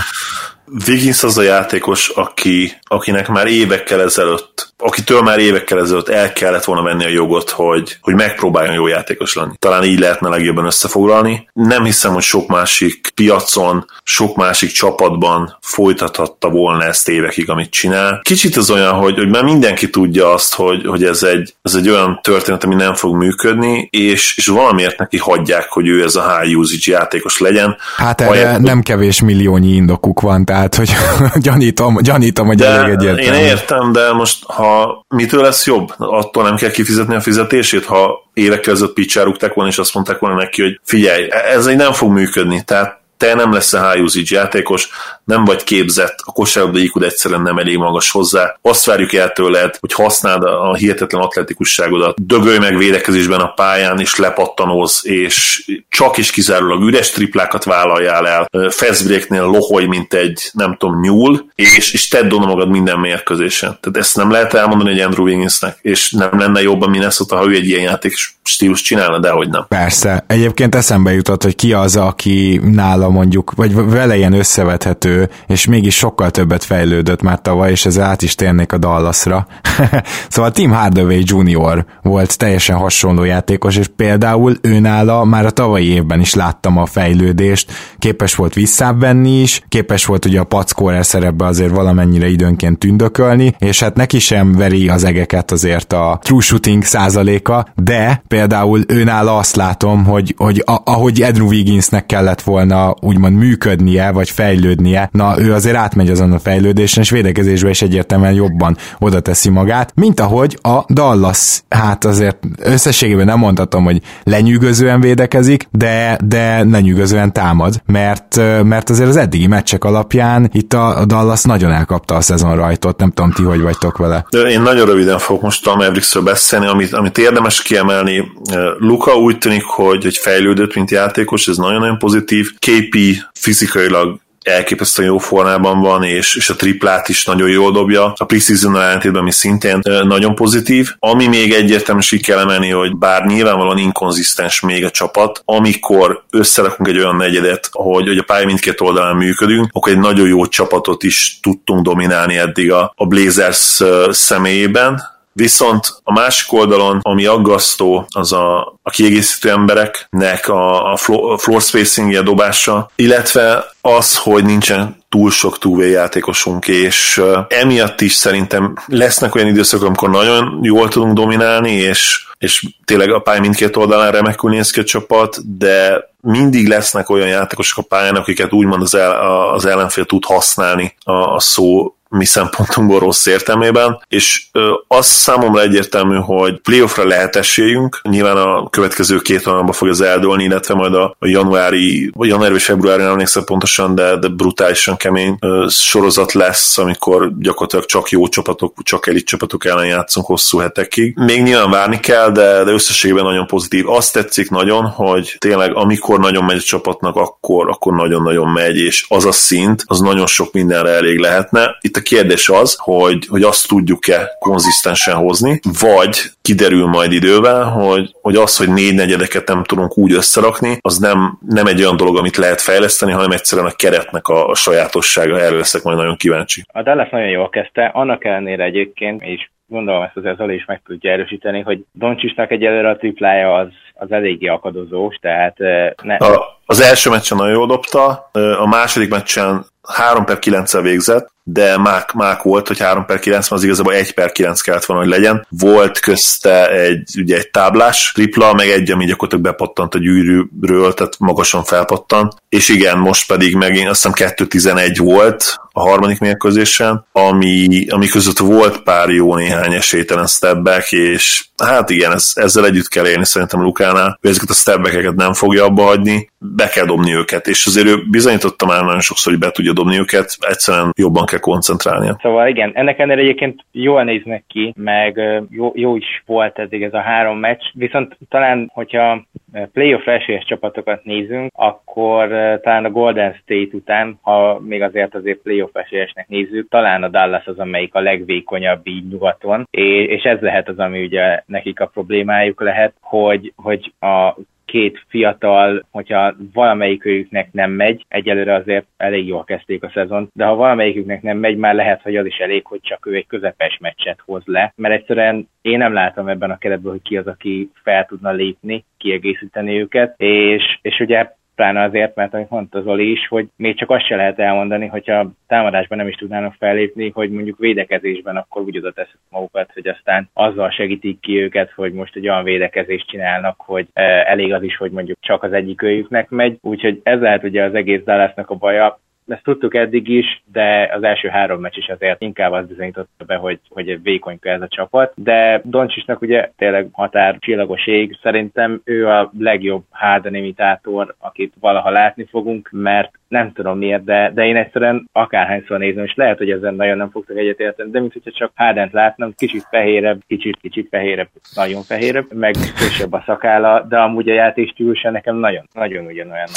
Wiggins az a játékos, aki, akinek már évekkel ezelőtt, akitől már évekkel ezelőtt el kellett volna venni a jogot, hogy, hogy megpróbáljon jó játékos lenni. Talán így lehetne legjobban összefoglalni. Nem hiszem, hogy sok másik piacon, sok másik csapatban folytathatta volna ezt évekig, amit csinál. Kicsit az olyan, hogy, hogy már mindenki tudja azt, hogy, hogy ez, egy, ez egy olyan történet, ami nem fog működni, és, és valamiért neki hagyják, hogy ő ez a high usage játékos legyen. Hát erre Ahelyett, nem kevés milliónyi indokuk van, tehát hogy [LAUGHS] gyanítom, gyanítom, hogy de elég egyértelmű. Én értem, de most ha mitől lesz jobb? Attól nem kell kifizetni a fizetését, ha évekkel ezelőtt picsárugták volna, és azt mondták volna neki, hogy figyelj, ez egy nem fog működni, tehát te nem lesz a high usage játékos, nem vagy képzett, a kosárlabda iq egyszerűen nem elég magas hozzá. Azt várjuk el tőled, hogy használd a hihetetlen atletikusságodat, dögölj meg védekezésben a pályán, és lepattanóz, és csak is kizárólag üres triplákat vállaljál el, fastbreaknél loholj, mint egy, nem tudom, nyúl, és, és tedd oda magad minden mérkőzésen. Tehát ezt nem lehet elmondani egy Andrew Wigginsnek, és nem lenne jobb a Minnesota, ha ő egy ilyen játék stílus csinálna, de hogy nem. Persze. Egyébként eszembe jutott, hogy ki az, aki nála mondjuk, vagy vele ilyen összevethető, és mégis sokkal többet fejlődött már tavaly, és ez át is térnék a Dallasra. [LAUGHS] szóval Tim Hardaway Jr. volt teljesen hasonló játékos, és például ő nála már a tavalyi évben is láttam a fejlődést, képes volt visszavenni is, képes volt ugye a packórer szerepbe azért valamennyire időnként tündökölni, és hát neki sem veri az egeket azért a true shooting százaléka, de például ő nála azt látom, hogy, hogy a, ahogy Andrew Wigginsnek kellett volna úgymond működnie, vagy fejlődnie, na ő azért átmegy azon a fejlődésen, és védekezésbe is egyértelműen jobban oda teszi magát, mint ahogy a Dallas, hát azért összességében nem mondhatom, hogy lenyűgözően védekezik, de, de lenyűgözően támad, mert, mert azért az eddigi meccsek alapján itt a Dallas nagyon elkapta a szezon rajtot, nem tudom ti, hogy vagytok vele. Én nagyon röviden fogok most a Mavericksről beszélni, amit, amit érdemes kiemelni. Luka úgy tűnik, hogy, hogy fejlődött, mint játékos, ez nagyon-nagyon pozitív. KP fizikailag elképesztően jó formában van, és, és a triplát is nagyon jól dobja. A preseason ellentétben, ami szintén nagyon pozitív. Ami még egyértelműen is kell emelni, hogy bár nyilvánvalóan inkonzisztens még a csapat, amikor összerakunk egy olyan negyedet, hogy, hogy a pálya mindkét oldalán működünk, akkor egy nagyon jó csapatot is tudtunk dominálni eddig a, a Blazers személyében, Viszont a másik oldalon, ami aggasztó, az a, a kiegészítő embereknek a, a floor spacingje dobása, illetve az, hogy nincsen túl sok túvé játékosunk, és emiatt is szerintem lesznek olyan időszakok, amikor nagyon jól tudunk dominálni, és, és tényleg a pály mindkét oldalán remekül néz ki a csapat, de mindig lesznek olyan játékosok a pályán, akiket úgymond az, el, az ellenfél tud használni a, a szó mi szempontunkból rossz értelmében, és az számomra egyértelmű, hogy playoffra lehet esélyünk, nyilván a következő két hónapban fog az eldőlni, illetve majd a, januári, vagy januári és februári nem emlékszem pontosan, de, de brutálisan kemény sorozat lesz, amikor gyakorlatilag csak jó csapatok, csak elit csapatok ellen játszunk hosszú hetekig. Még nyilván várni kell, de, de összességében nagyon pozitív. Azt tetszik nagyon, hogy tényleg amikor nagyon megy a csapatnak, akkor, akkor nagyon-nagyon megy, és az a szint, az nagyon sok mindenre elég lehetne. Itt a kérdés az, hogy, hogy azt tudjuk-e konzisztensen hozni, vagy kiderül majd idővel, hogy, hogy az, hogy négy negyedeket nem tudunk úgy összerakni, az nem, nem egy olyan dolog, amit lehet fejleszteni, hanem egyszerűen a keretnek a, a sajátossága. Erről leszek majd nagyon kíváncsi. A Dallas nagyon jól kezdte, annak ellenére egyébként, és gondolom ezt azért Zoli is meg tudja erősíteni, hogy Doncsisnak egyelőre a triplája az, az eléggé akadozós, tehát ne... A, az első meccsen nagyon jól dobta, a második meccsen 3 per 9 végzett, de mák, mák volt, hogy 3 per 9, az igazából 1 per 9 kellett volna, hogy legyen. Volt közte egy, ugye egy táblás tripla, meg egy, ami gyakorlatilag bepattant a gyűrűről, tehát magasan felpattant. És igen, most pedig megint azt hiszem 2-11 volt a harmadik mérkőzésen, ami, ami között volt pár jó néhány esélytelen stepback, és hát igen, ez, ezzel együtt kell élni szerintem Lukánál, hogy ezeket a stepbackeket nem fogja abba hagyni, be kell dobni őket, és azért ő bizonyította már nagyon sokszor, hogy be tudja dobni őket, egyszerűen jobban kell koncentrálnia. Szóval igen, ennek ennél egyébként jól néznek ki, meg jó, jó is volt eddig ez a három meccs, viszont talán, hogyha playoff esélyes csapatokat nézünk, akkor talán a Golden State után, ha még azért azért playoff esélyesnek nézzük, talán a Dallas az, amelyik a legvékonyabb így nyugaton, és ez lehet az, ami ugye nekik a problémájuk lehet, hogy, hogy a két fiatal, hogyha valamelyikőjüknek nem megy, egyelőre azért elég jól kezdték a szezon, de ha valamelyiküknek nem megy, már lehet, hogy az is elég, hogy csak ő egy közepes meccset hoz le, mert egyszerűen én nem látom ebben a keretben, hogy ki az, aki fel tudna lépni, kiegészíteni őket, és, és ugye pláne azért, mert amit mondta Zoli is, hogy még csak azt se lehet elmondani, hogyha támadásban nem is tudnának fellépni, hogy mondjuk védekezésben akkor úgy oda teszek magukat, hogy aztán azzal segítik ki őket, hogy most egy olyan védekezést csinálnak, hogy eh, elég az is, hogy mondjuk csak az egyik őjüknek megy. Úgyhogy ez lehet ugye az egész Dallasnak a baja ezt tudtuk eddig is, de az első három meccs is azért inkább az bizonyította be, hogy, hogy vékonyka ez a csapat. De Doncsisnak ugye tényleg határ csillagos ég, szerintem ő a legjobb Harden imitátor, akit valaha látni fogunk, mert nem tudom miért, de, de én egyszerűen akárhányszor nézem, és lehet, hogy ezen nagyon nem fogtok egyetérteni, de mint hogyha csak Hardent látnám, kicsit fehérebb, kicsit, kicsit fehérebb, nagyon fehérebb, meg később a szakála, de amúgy a játék stílusa nekem nagyon, nagyon ugyanolyan.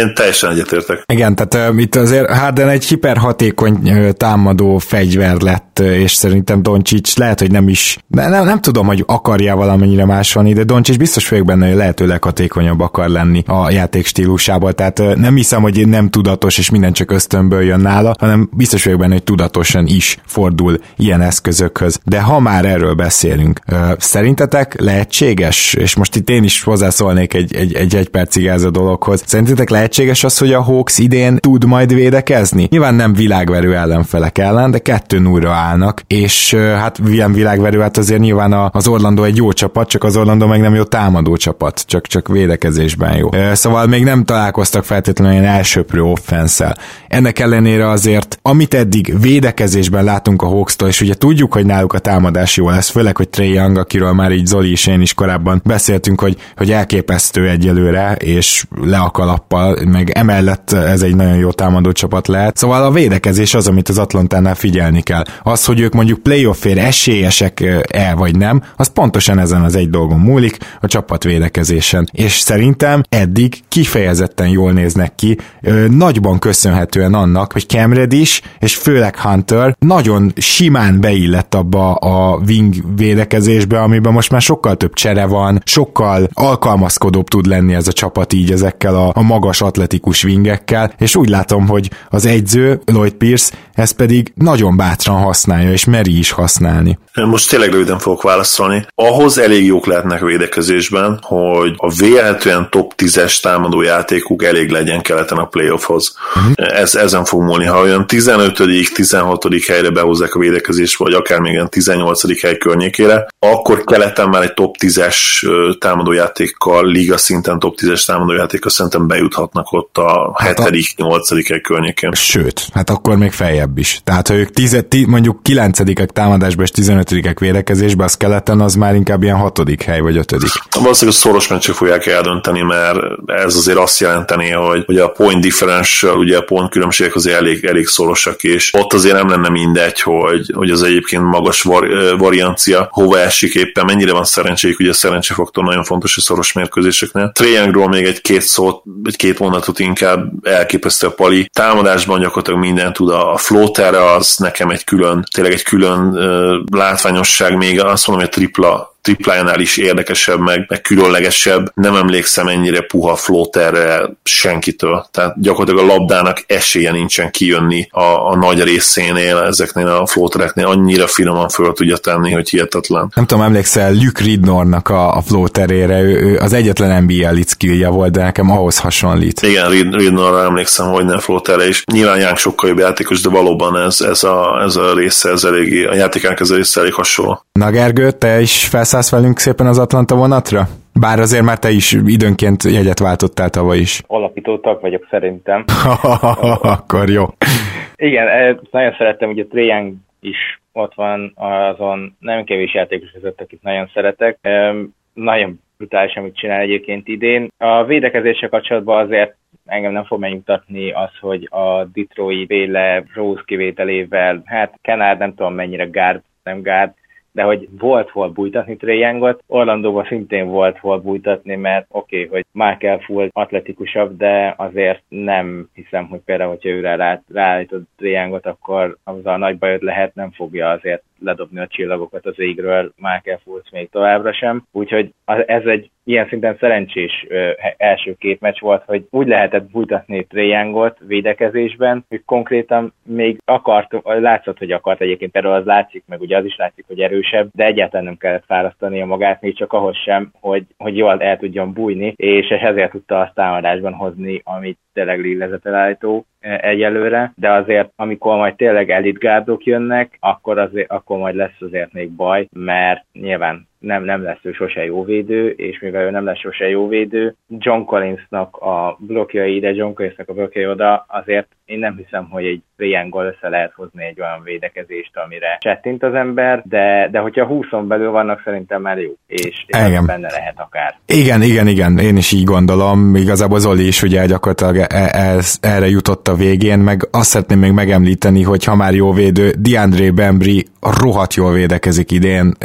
Én teljesen egyetértek. Igen, tehát uh, itt azért Harden egy hiperhatékony uh, támadó fegyver lett, és szerintem Doncsics lehet, hogy nem is, de nem, nem tudom, hogy akarja valamennyire másolni, de Doncsics biztos vagyok benne, hogy lehetőleg hatékonyabb akar lenni a játék stílusából, tehát uh, nem hiszem, hogy nem nem tudatos, és minden csak ösztönből jön nála, hanem biztos vagyok benne, hogy tudatosan is fordul ilyen eszközökhöz. De ha már erről beszélünk, szerintetek lehetséges, és most itt én is hozzászólnék egy, egy, egy, egy percig ez a dologhoz, szerintetek lehetséges az, hogy a Hawks idén tud majd védekezni? Nyilván nem világverő ellenfelek ellen, de kettő núra állnak, és hát ilyen világverő, hát azért nyilván az Orlando egy jó csapat, csak az Orlando meg nem jó támadó csapat, csak, csak védekezésben jó. Szóval még nem találkoztak feltétlenül ilyen elsőprő offenszel. Ennek ellenére azért, amit eddig védekezésben látunk a Hawks-tól, és ugye tudjuk, hogy náluk a támadás jó lesz, főleg, hogy Trey Young, akiről már így Zoli és én is korábban beszéltünk, hogy, hogy elképesztő egyelőre, és le a kalappal, meg emellett ez egy nagyon jó támadó csapat lehet. Szóval a védekezés az, amit az Atlantánál figyelni kell. Az, hogy ők mondjuk playoffért esélyesek-e vagy nem, az pontosan ezen az egy dolgon múlik, a csapat védekezésen. És szerintem eddig kifejezetten jól néznek ki, nagyban köszönhetően annak, hogy Cam Reddish és főleg Hunter nagyon simán beillett abba a wing védekezésbe, amiben most már sokkal több csere van, sokkal alkalmazkodóbb tud lenni ez a csapat így ezekkel a, a magas atletikus wingekkel, és úgy látom, hogy az egyző, Lloyd Pierce, ez pedig nagyon bátran használja, és meri is használni. Most tényleg röviden fogok válaszolni. Ahhoz elég jók lehetnek védekezésben, hogy a vélhetően top 10-es támadó játékuk elég legyen keleten a playoffhoz. Uh-huh. Ez, ezen fog múlni. Ha olyan 15 16 helyre behozzák a védekezést, vagy akár még olyan 18 hely környékére, akkor keleten már egy top 10-es támadójátékkal, liga szinten top 10-es támadójátékkal szerintem bejuthatnak ott a hát 7 8 hely környékén. Sőt, hát akkor még feljebb is. Tehát, ha ők 10, mondjuk 9 támadásba és 15 védekezésbe, az keleten az már inkább ilyen 6 hely vagy 5 Valószínűleg szoros meccsek fogják eldönteni, mert ez azért azt jelenteni, hogy, hogy a point differential, ugye a pont különbségek azért elég, elég szorosak, és ott azért nem lenne mindegy, hogy, hogy az egyébként magas var, variancia hova esik éppen, mennyire van szerencséjük, ugye a szerencsefaktor nagyon fontos a szoros mérkőzéseknél. Triangról még egy két szót, egy két mondatot inkább elképesztő a pali. Támadásban gyakorlatilag minden tud, a floater az nekem egy külön, tényleg egy külön uh, látványosság, még azt mondom, hogy tripla triplájánál is érdekesebb, meg, meg különlegesebb. Nem emlékszem ennyire puha floaterre senkitől. Tehát gyakorlatilag a labdának esélye nincsen kijönni a, a nagy részénél, ezeknél a floatereknél annyira finoman föl tudja tenni, hogy hihetetlen. Nem tudom, emlékszel Luke Ridnornak a, a floaterére, ő, ő az egyetlen NBA lead volt, de nekem ahhoz hasonlít. Igen, Rid, Ridnorra emlékszem, hogy nem floaterre is. Nyilván Young sokkal jobb játékos, de valóban ez, ez, a, ez a része, ez eléggé, a játékának ez a része elég hasonló. Na Gergő, te is felsz szállsz velünk szépen az Atlanta vonatra? Bár azért már te is időnként jegyet váltottál tavaly is. Alapítótak vagyok szerintem. [LAUGHS] Akkor jó. Igen, eh, nagyon szerettem, hogy a Triang is ott van azon nem kevés játékos között, akit nagyon szeretek. Nagyon brutális, amit csinál egyébként idén. A védekezéssel kapcsolatban azért engem nem fog megnyugtatni az, hogy a Detroit Véle Rose kivételével, hát Kenard nem tudom mennyire gárd, nem gárd, de hogy volt hol bújtatni Trae Orlandóban szintén volt hol bújtatni, mert oké, okay, hogy Michael Full atletikusabb, de azért nem hiszem, hogy például, hogyha őre rá, ráállított Trae akkor az a nagy bajod lehet, nem fogja azért ledobni a csillagokat az égről Michael Fultz még továbbra sem. Úgyhogy ez egy ilyen szinten szerencsés ö, első két meccs volt, hogy úgy lehetett bújtatni Triangot védekezésben, hogy konkrétan még akart, látszott, hogy akart egyébként erről az látszik, meg ugye az is látszik, hogy erősebb, de egyáltalán nem kellett a magát, még csak ahhoz sem, hogy, hogy jól el tudjon bújni, és ezért tudta azt támadásban hozni, amit tényleg lélezetelállító e, egyelőre, de azért amikor majd tényleg elitgárdok jönnek, akkor, azért, akkor majd lesz azért még baj, mert nyilván nem, nem lesz ő sose jó védő, és mivel ő nem lesz sose jó védő, John Collinsnak a blokkjai ide, John Collinsnak a blokkjai oda, azért én nem hiszem, hogy egy triangle össze lehet hozni egy olyan védekezést, amire csettint az ember, de, de hogyha 20 belül vannak, szerintem már jó, és, és benne lehet akár. Igen, igen, igen, én is így gondolom. Igazából Zoli is ugye gyakorlatilag erre jutott a végén, meg azt szeretném még megemlíteni, hogy ha már jó védő, DeAndre Bembry rohadt jól védekezik idén,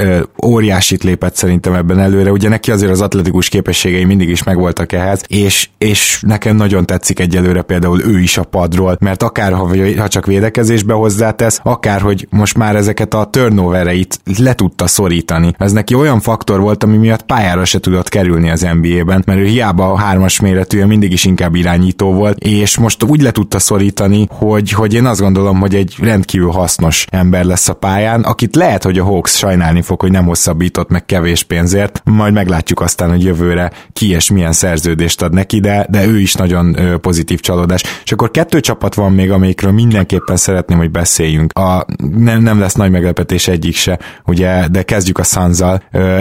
óriásit lépett szerintem ebben előre, ugye neki azért az atletikus képességei mindig is megvoltak ehhez, és, és nekem nagyon tetszik egyelőre például ő is a padról, mert akár ha, ha csak védekezésbe hozzátesz, akár hogy most már ezeket a turnovereit le tudta szorítani. Ez neki olyan faktor volt, ami miatt pályára se tudott kerülni az NBA-ben, mert ő hiába a hármas méretű, mindig is inkább irányító volt, és most úgy le tudta szorítani, hogy, hogy én azt gondolom, hogy egy rendkívül hasznos ember lesz a pályán, akit lehet, hogy a Hawks sajnálni fog, hogy nem hosszabbított meg kevés pénzért, majd meglátjuk aztán, hogy jövőre ki és milyen szerződést ad neki, de, de ő is nagyon pozitív csalódás. És akkor kettő csapat van még, amikről mindenképpen szeretném, hogy beszéljünk. A, nem, nem lesz nagy meglepetés egyik se, ugye, de kezdjük a suns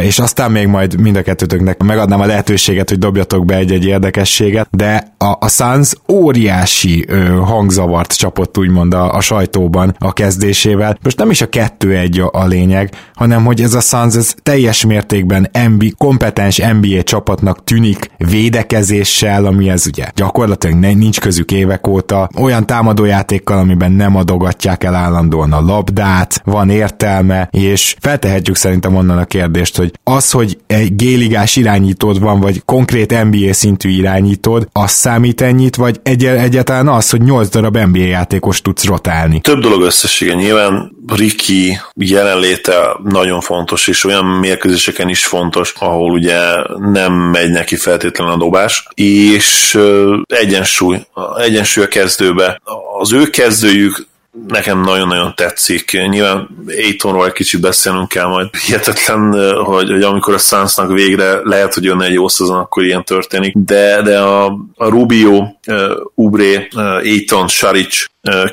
és aztán még majd mind a kettőtöknek megadnám a lehetőséget, hogy dobjatok be egy-egy érdekességet, de a, a Suns óriási ö, hangzavart csapott úgymond a, a sajtóban a kezdésével. Most nem is a kettő-egy a, a lényeg, hanem hogy ez a Suns ez teljes mértékben MB, kompetens NBA csapatnak tűnik védekezéssel, ami ez ugye gyakorlatilag nincs közük évek óta, olyan támadójátékkal, amiben nem adogatják el állandóan a labdát, van értelme, és feltehetjük szerintem onnan a kérdést, hogy az, hogy egy géligás irányítód van, vagy konkrét NBA szintű irányítód, az számít ennyit, vagy egy- egyáltalán az, hogy 8 darab NBA játékos tudsz rotálni? Több dolog összessége. Nyilván Ricky jelenléte nagyon fontos, és olyan mérkőzéseken is fontos, ahol ugye nem megy neki feltétlenül a dobás, és egyensúly, egyensúly a kezdőbe. Az ő kezdőjük nekem nagyon-nagyon tetszik. Nyilván Aitonról egy kicsit beszélnünk kell majd. Hihetetlen, hogy, hogy amikor a Sunsnak végre lehet, hogy jönne egy jó szezon, akkor ilyen történik. De, de a, a Rubio, uh, Ubré, uh, Aiton, Saric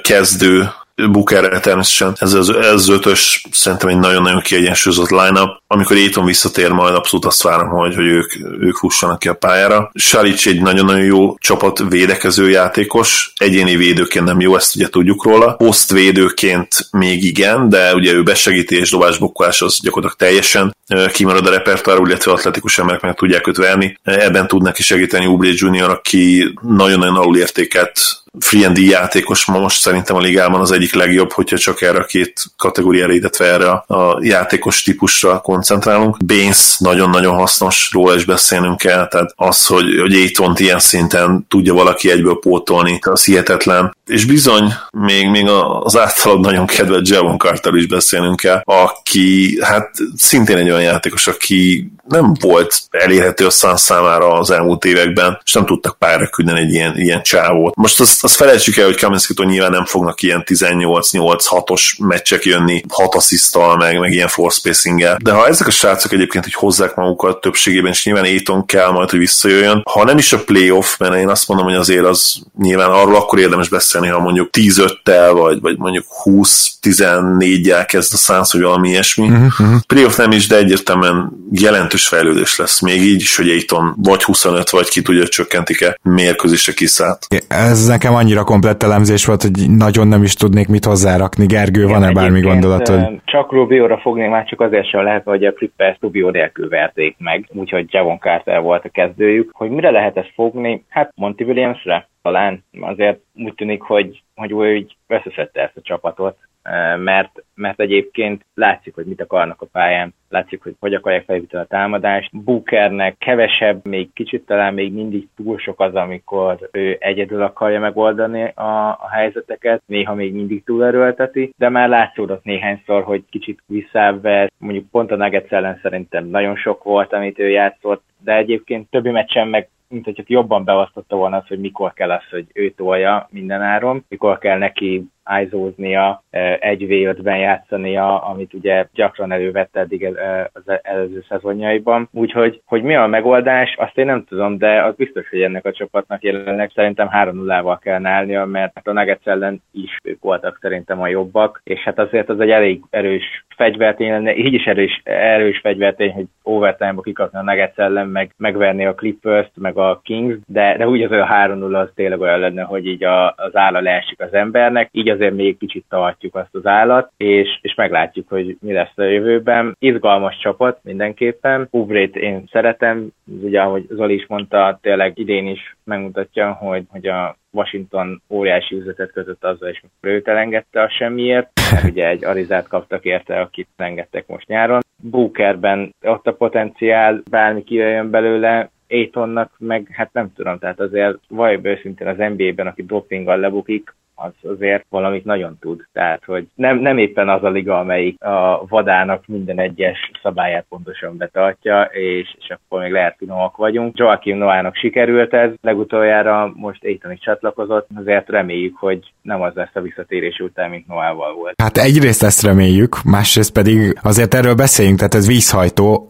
kezdő Bookerre természetesen. Ez az, ez ötös szerintem egy nagyon-nagyon kiegyensúlyozott line-up. Amikor Aiton visszatér, majd abszolút azt várom, hogy, hogy ők, ők fussanak ki a pályára. Saric egy nagyon-nagyon jó csapat védekező játékos, egyéni védőként nem jó, ezt ugye tudjuk róla. Post védőként még igen, de ugye ő besegíti és dobásbukkolás az gyakorlatilag teljesen kimarad a repertoár, illetve atletikus emberek meg tudják őt verni. Ebben tud neki segíteni Ubré Junior, aki nagyon-nagyon alulértéket free játékos ma most szerintem a ligában az egyik legjobb, hogyha csak erre a két kategóriára, illetve erre a játékos típusra koncentrálunk. Baines nagyon-nagyon hasznos, róla is beszélnünk kell, tehát az, hogy, hogy aiton ilyen szinten tudja valaki egyből pótolni, az hihetetlen. És bizony, még, még az általad nagyon kedvelt Javon Carter is beszélnünk kell, aki hát szintén egy olyan játékos, aki nem volt elérhető a Suns számára az elmúlt években, és nem tudtak pályára küldeni egy ilyen, ilyen csávót. Most azt, azt felejtsük el, hogy Kamenszkitól nyilván nem fognak ilyen 18-8-6-os meccsek jönni, 6 asszisztal, meg, meg ilyen force spacing. De ha ezek a srácok egyébként hogy hozzák magukat többségében, és nyilván Aiton kell majd, hogy visszajöjjön, ha nem is a playoff, mert én azt mondom, hogy azért az nyilván arról akkor érdemes beszélni, ha mondjuk 10-5-tel, vagy, vagy mondjuk 20-14-jel kezd a szánsz, vagy valami ilyesmi. Uh-huh. Playoff nem is, de egyértelműen jelentős fejlődés lesz. Még így is, hogy Aiton vagy 25, vagy ki tudja, csökkentik-e mérkőzésre kiszállt. Ez nekem annyira komplett elemzés volt, hogy nagyon nem is tudnék mit hozzárakni. Gergő, van-e bármi gondolatod? Csak Rubio-ra fognék már csak azért sem lehet, hogy a Clippers Rubio nélkül verték meg, úgyhogy Javon Carter volt a kezdőjük. Hogy mire lehet ezt fogni? Hát Monty Williamsre talán. Azért úgy tűnik, hogy, hogy úgy összeszedte ezt a csapatot, mert, mert egyébként látszik, hogy mit akarnak a pályán, látszik, hogy hogy akarják felépíteni a támadást. Bookernek kevesebb, még kicsit talán még mindig túl sok az, amikor ő egyedül akarja megoldani a, a helyzeteket, néha még mindig túlerőlteti, de már látszódott néhányszor, hogy kicsit visszább mondjuk pont a Nuggets ellen szerintem nagyon sok volt, amit ő játszott, de egyébként többi meccsen meg mint hogy jobban beosztotta volna az, hogy mikor kell az, hogy ő tolja mindenáron, mikor kell neki ájzóznia, egy v ben játszania, amit ugye gyakran elővette eddig az előző szezonjaiban. Úgyhogy, hogy mi a megoldás, azt én nem tudom, de az biztos, hogy ennek a csapatnak jelenleg szerintem 3-0-val kell állnia, mert a Nuggets ellen is ők voltak szerintem a jobbak, és hát azért az egy elég erős fegyvertény lenne, így is erős, erős fegyvertény, hogy overtime-ba kikapni a Nuggets ellen, meg megverni a Clippers-t, meg a Kings, de, de úgy az a 3-0 az tényleg olyan lenne, hogy így a, az álla leesik az embernek, így azért még kicsit tartjuk azt az állat, és, és meglátjuk, hogy mi lesz a jövőben. Izgalmas csapat mindenképpen. Ubrét én szeretem, ugye ahogy Zoli is mondta, tényleg idén is megmutatja, hogy, hogy a Washington óriási üzletet kötött azzal, és őt elengedte a semmiért. [LAUGHS] Ugye egy Arizát kaptak érte, akit engedtek most nyáron. Bookerben ott a potenciál, bármi kijöjjön belőle, Aitonnak meg hát nem tudom, tehát azért valójában őszintén az NBA-ben, aki dopinggal lebukik, az azért valamit nagyon tud. Tehát, hogy nem, nem éppen az a liga, amelyik a vadának minden egyes szabályát pontosan betartja, és, és akkor még lehet finomak vagyunk. Joaquim Noának sikerült ez, legutoljára most Aiton csatlakozott, azért reméljük, hogy nem az lesz a visszatérés után, mint Noával volt. Hát egyrészt ezt reméljük, másrészt pedig azért erről beszéljünk, tehát ez vízhajtó,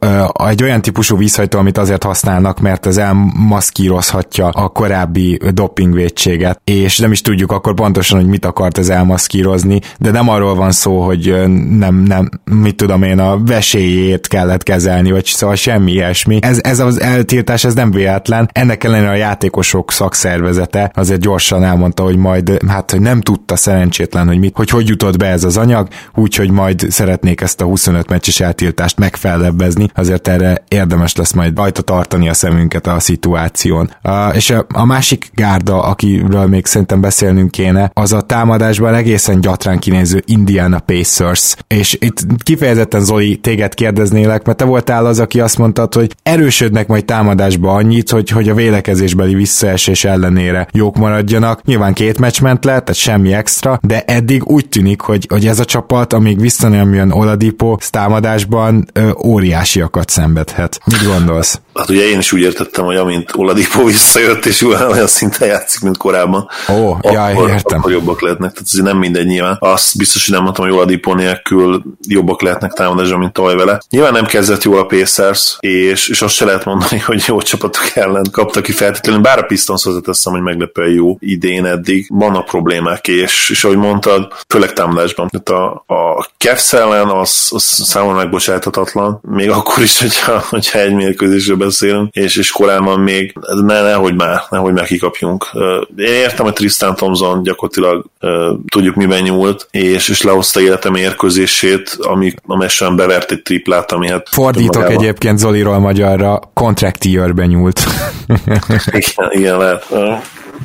egy olyan típusú vízhajtó, amit azért használnak, mert ez elmaszkírozhatja a korábbi dopingvédséget, és nem is tudjuk akkor pont pontosan, hogy mit akart ez elmaszkírozni, de nem arról van szó, hogy nem, nem, mit tudom én, a vesélyét kellett kezelni, vagy szóval semmi ilyesmi. Ez, ez az eltiltás, ez nem véletlen. Ennek ellenére a játékosok szakszervezete azért gyorsan elmondta, hogy majd, hát, hogy nem tudta szerencsétlen, hogy mit, hogy hogy jutott be ez az anyag, úgyhogy majd szeretnék ezt a 25 meccses eltiltást megfellebbezni, azért erre érdemes lesz majd rajta tartani a szemünket a szituáción. Uh, és a, a másik gárda, akiről még szerintem beszélnünk kéne, az a támadásban egészen gyatrán kinéző Indiana Pacers. És itt kifejezetten Zoli, téged kérdeznélek, mert te voltál az, aki azt mondtad, hogy erősödnek majd támadásba annyit, hogy, hogy a védekezésbeli visszaesés ellenére jók maradjanak. Nyilván két meccs ment le, tehát semmi extra, de eddig úgy tűnik, hogy, hogy ez a csapat, amíg vissza nem jön Oladipo, támadásban ö, óriásiakat szenvedhet. Mit gondolsz? Hát ugye én is úgy értettem, hogy amint Oladipo visszajött, és olyan szinten játszik, mint korábban. Ó, jaj, akkor, értem. Akkor jobbak lehetnek. Tehát ez nem mindegy nyilván. Azt biztos, hogy nem mondtam, hogy Oladipo nélkül jobbak lehetnek támadásra, mint tavaly vele. Nyilván nem kezdett jól a Pacers, és, és azt se lehet mondani, [LAUGHS] hogy jó csapatok ellen kaptak ki feltétlenül. Bár a Pistons hozzáteszem, hogy meglepően jó idén eddig. Vannak problémák, és, és ahogy mondtad, főleg támadásban. Tehát a, a Cavs ellen az, az számomra megbocsáthatatlan, még akkor is, hogyha, hogyha egy mérkőzésről beszélünk, és, és korábban még ne, nehogy már, nehogy már kikapjunk. Én értem, hogy Tristan Thompson gyakorlatilag tudjuk miben nyúlt, és, és lehozta életem mérkőzését, ami, amelyesen bevert egy triplát, ami hát... Fordítok magában... egyébként Zoliról magyarra, contract nyúlt. igen, igen, lehet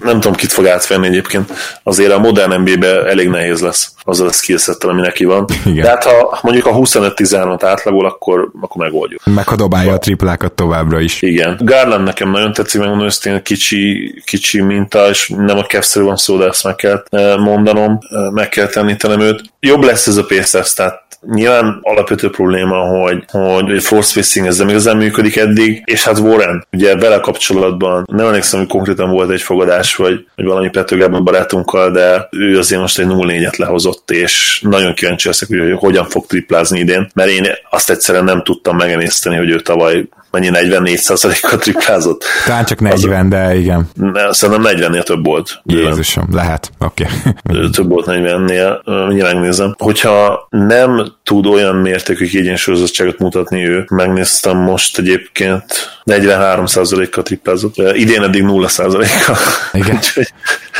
nem tudom, kit fog átvenni egyébként. Azért a modern NBA-be elég nehéz lesz azzal a skillsettel, ami neki van. Igen. De hát ha mondjuk a 25-13-at átlagol, akkor, akkor megoldjuk. Meg ha dobálja a triplákat továbbra is. Igen. Garland nekem nagyon tetszik, megmondom őszintén, kicsi, kicsi minta, és nem a kevszerű van szó, de ezt meg kell eh, mondanom, eh, meg kell tennítenem őt. Jobb lesz ez a Pacers, tehát Nyilván alapvető probléma, hogy, hogy, force spacing ez nem igazán működik eddig, és hát Warren, ugye vele kapcsolatban nem emlékszem, hogy konkrétan volt egy fogadás, vagy, vagy valami Petőgában barátunkkal, de ő azért most egy 0-4-et lehozott, és nagyon kíváncsi leszek, hogy hogyan fog triplázni idén, mert én azt egyszerűen nem tudtam megemészteni, hogy ő tavaly mennyi 44%-kal triplázott. Talán csak 40, az, de igen. Ne, szerintem 40-nél több volt. Jézusom, lehet, oké. Okay. több volt 40-nél, mindjárt megnézem. Hogyha nem tud olyan mértékű kiegyensúlyozottságot mutatni ő, megnéztem most egyébként 43%-kal triplázott. Idén eddig 0%-kal. Igen. úgyhogy,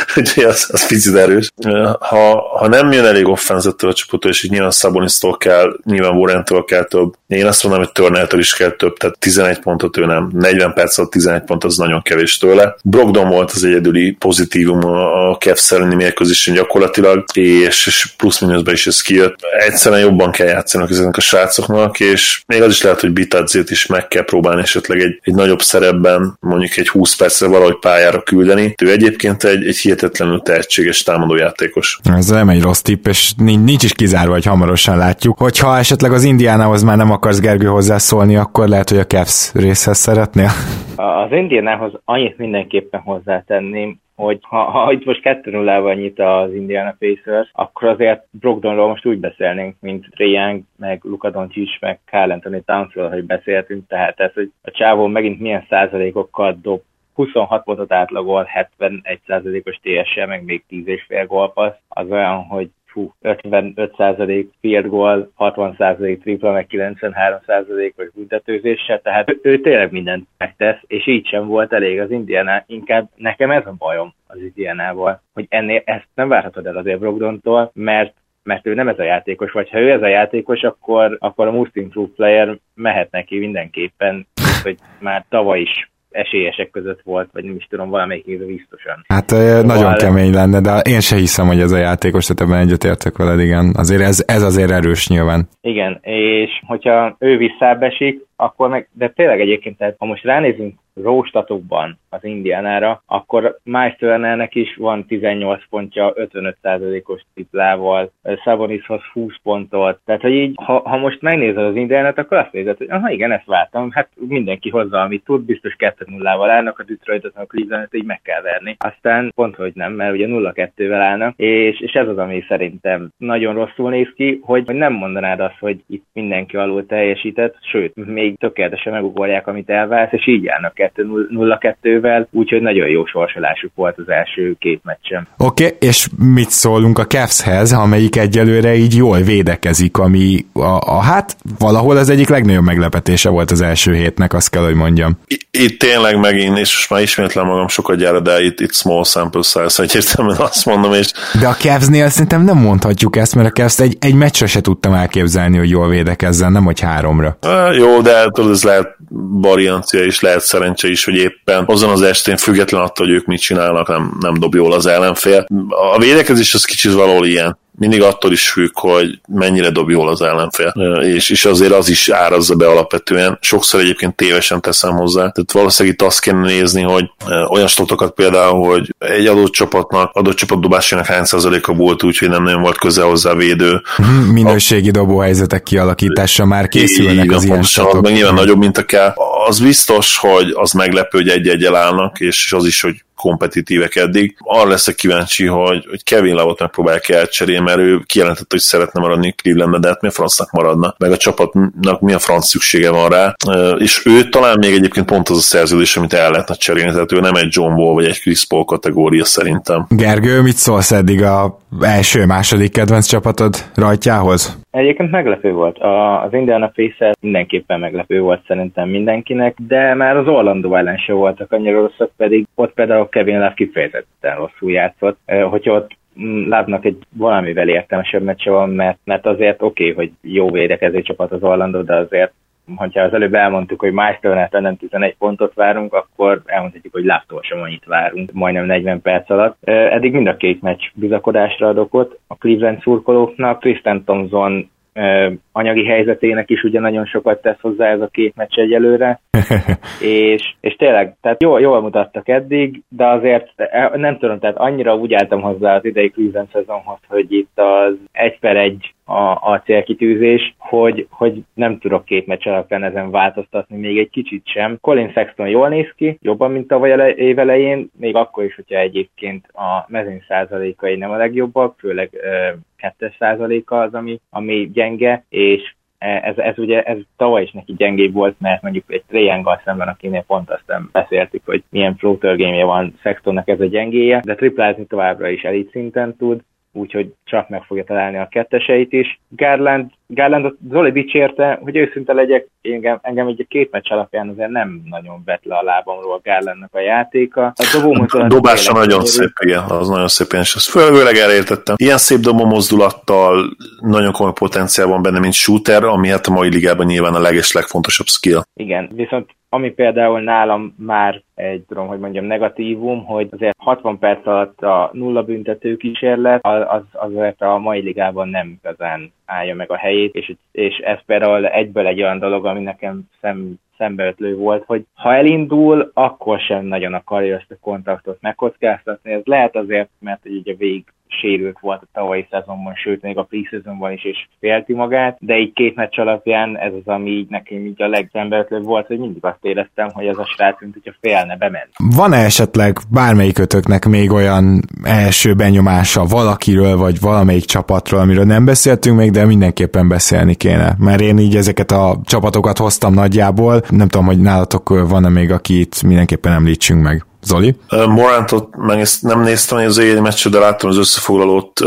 [LAUGHS] úgyhogy az, az picit erős. Ha, ha nem jön elég offenzettől a csapattól, és így nyilván Szabonisztól kell, nyilván Warrentől kell több. Én azt mondom, hogy Turnertől is kell több, tehát 11 pontot ő nem. 40 perc alatt 11 pont az nagyon kevés tőle. Brogdon volt az egyedüli pozitívum a Cavs elleni mérkőzésen gyakorlatilag, és, és plusz-minuszban is ez kijött. Egyszerűen jobban kell játszani ezeknek a srácoknak, és még az is lehet, hogy Bitadzét is meg kell próbálni esetleg egy, egy nagyobb szerepben, mondjuk egy 20 percre valahogy pályára küldeni. Ő egyébként egy, egy hihetetlenül tehetséges támadójátékos. Ez nem egy rossz tipp, és nincs is kizárva, hogy hamarosan látjuk. Hogyha esetleg az Indiánához már nem akarsz Gergő hozzászólni, akkor lehet, hogy a Cavs részhez szeretnél? Az Indiánához annyit mindenképpen hozzátenném, hogy ha, ha itt most 2 0 nyit az Indiana Pacers, akkor azért Brogdonról most úgy beszélnénk, mint Young, meg Luka Doncic, meg Carl Anthony Townsról, hogy beszéltünk, tehát ez, hogy a csávó megint milyen százalékokkal dob 26 pontot átlagol, 71 százalékos TSE, meg még 10 és fél gólpassz, az olyan, hogy fú, 55% field goal, 60% tripla, meg 93%-os büntetőzéssel, tehát ő, tényleg mindent megtesz, és így sem volt elég az Indiana. Inkább nekem ez a bajom az Indianával, hogy ennél ezt nem várhatod el azért Brogdontól, mert mert ő nem ez a játékos, vagy ha ő ez a játékos, akkor, akkor a most improved player mehet neki mindenképpen, hogy már tavaly is esélyesek között volt, vagy nem is tudom, valamelyik biztosan. Hát szóval... nagyon kemény lenne, de én se hiszem, hogy ez a játékos, tehát ebben egyetértek veled, igen. Azért ez, ez azért erős nyilván. Igen, és hogyha ő visszábesik, akkor meg, de tényleg egyébként, tehát ha most ránézünk róstatokban az Indiánára, akkor Miles Turnernek is van 18 pontja 55%-os triplával, Sabonishoz 20 pontot, tehát hogy így, ha, ha most megnézed az Indiánát, akkor azt nézed, hogy aha igen, ezt váltam, hát mindenki hozza, amit tud, biztos 2-0-val állnak, a Detroitot, a Cleveland-et így meg kell verni. Aztán pont, hogy nem, mert ugye 0-2-vel állnak, és, és ez az, ami szerintem nagyon rosszul néz ki, hogy, hogy nem mondanád azt, hogy itt mindenki alul teljesített, sőt, még tökéletesen megugorják, amit elválsz, és így állnak 0-2-vel, úgyhogy nagyon jó sorsolásuk volt az első két meccsen. Oké, okay, és mit szólunk a Cavshez, amelyik egyelőre így jól védekezik, ami a, a hát valahol az egyik legnagyobb meglepetése volt az első hétnek, azt kell, hogy mondjam. Itt tényleg megint, és most már ismétlem magam sokat gyára, de itt, itt small sample size, egyértelműen azt mondom, és... De a Cavsnél szerintem nem mondhatjuk ezt, mert a Cavs egy, egy meccsre se tudtam elképzelni, hogy jól védekezzen, nem hogy háromra. E, jó, de tudod, ez lehet variancia is, lehet szerencse is, hogy éppen azon az estén független attól, hogy ők mit csinálnak, nem, nem dob jól az ellenfél. A védekezés az kicsit valahol ilyen mindig attól is függ, hogy mennyire dob jól az ellenfél, és, és azért az is árazza be alapvetően. Sokszor egyébként tévesen teszem hozzá. Tehát valószínűleg itt azt kéne nézni, hogy olyan statokat például, hogy egy adott csapatnak, adott csapat dobásának hány százaléka volt úgy, hogy nem nagyon volt közel hozzá védő. [LAUGHS] Minőségi a... dobóhelyzetek kialakítása már készülnek az ilyen statok. Meg nyilván nagyobb, mint a kell. Az biztos, hogy az meglepő, hogy egy-egy állnak, és az is, hogy kompetitívek eddig. Arra leszek kíváncsi, hogy, hogy Kevin Love-ot megpróbálják elcserélni, mert ő kijelentette, hogy szeretne maradni Clevelandbe, de hát mi a francnak maradna, meg a csapatnak milyen franc szüksége van rá, és ő talán még egyébként pont az a szerződés, amit el lehetne cserélni, tehát ő nem egy John Wall vagy egy Chris Paul kategória szerintem. Gergő, mit szólsz eddig a első, második kedvenc csapatod rajtjához? Egyébként meglepő volt. A, az Indiana Pacers mindenképpen meglepő volt szerintem mindenkinek, de már az Orlando ellen se voltak annyira rosszak, pedig ott például Kevin Love kifejezetten rosszul játszott. Hogyha ott mm, látnak egy valamivel értelmesebb meccse van, mert, mert azért oké, okay, hogy jó védekező csapat az Orlando, de azért hogyha az előbb elmondtuk, hogy Másternát nem 11 pontot várunk, akkor elmondhatjuk, hogy Láptól sem annyit várunk, majdnem 40 perc alatt. Eddig mind a két meccs bizakodásra adok ott a Cleveland szurkolóknak. Tristan Thompson anyagi helyzetének is ugye nagyon sokat tesz hozzá ez a két meccs egyelőre, [LAUGHS] és, és tényleg, tehát jól, jól mutattak eddig, de azért e, nem tudom, tehát annyira úgy álltam hozzá az idei Cleveland szezonhoz, hogy itt az egy per egy a, a célkitűzés, hogy, hogy nem tudok két meccs alapján ezen változtatni még egy kicsit sem. Colin Sexton jól néz ki, jobban, mint tavaly ele, év elején, még akkor is, hogyha egyébként a mezőny százalékai nem a legjobbak, főleg 2%-a az, ami, ami gyenge, és e, ez, ez ugye ez tavaly is neki gyengébb volt, mert mondjuk egy Triangle szemben, akinél pont azt nem beszéltük, hogy milyen floater game van Sextonnak ez a gyengéje, de triplázni továbbra is elit szinten tud, úgyhogy csak meg fogja találni a ketteseit is. Garland Garland Zoli dicsérte, hogy őszinte legyek, engem, engem egy két meccs alapján azért nem nagyon vett le a lábamról Garlandnak a játéka. A, dobó a dobása nagyon szép, igen, az nagyon szép, és ezt főleg elértettem. Ilyen szép dobó mozdulattal nagyon komoly potenciál van benne, mint shooter, ami hát a mai ligában nyilván a leges legfontosabb skill. Igen, viszont ami például nálam már egy, tudom, hogy mondjam, negatívum, hogy azért 60 perc alatt a nulla büntető kísérlet, az, azért a mai ligában nem igazán állja meg a helyét, és, és ez például egyből egy olyan dolog, ami nekem szem, szembeötlő volt, hogy ha elindul, akkor sem nagyon akarja ezt a kontaktot megkockáztatni. Ez lehet azért, mert ugye vég sérült volt a tavalyi szezonban, sőt még a preseasonban is, és félti magát, de így két meccs alapján ez az, ami így nekem így a legszembeötlőbb volt, hogy mindig azt éreztem, hogy ez a srác, mint hogyha félne, bement. Van-e esetleg bármelyikötöknek még olyan első benyomása valakiről, vagy valamelyik csapatról, amiről nem beszéltünk még, de mindenképpen beszélni kéne, mert én így ezeket a csapatokat hoztam nagyjából, nem tudom, hogy nálatok van-e még, akit mindenképpen említsünk meg. Zoli? Morantot meg nem néztem az éjjeli meccse, de láttam az összefoglalót,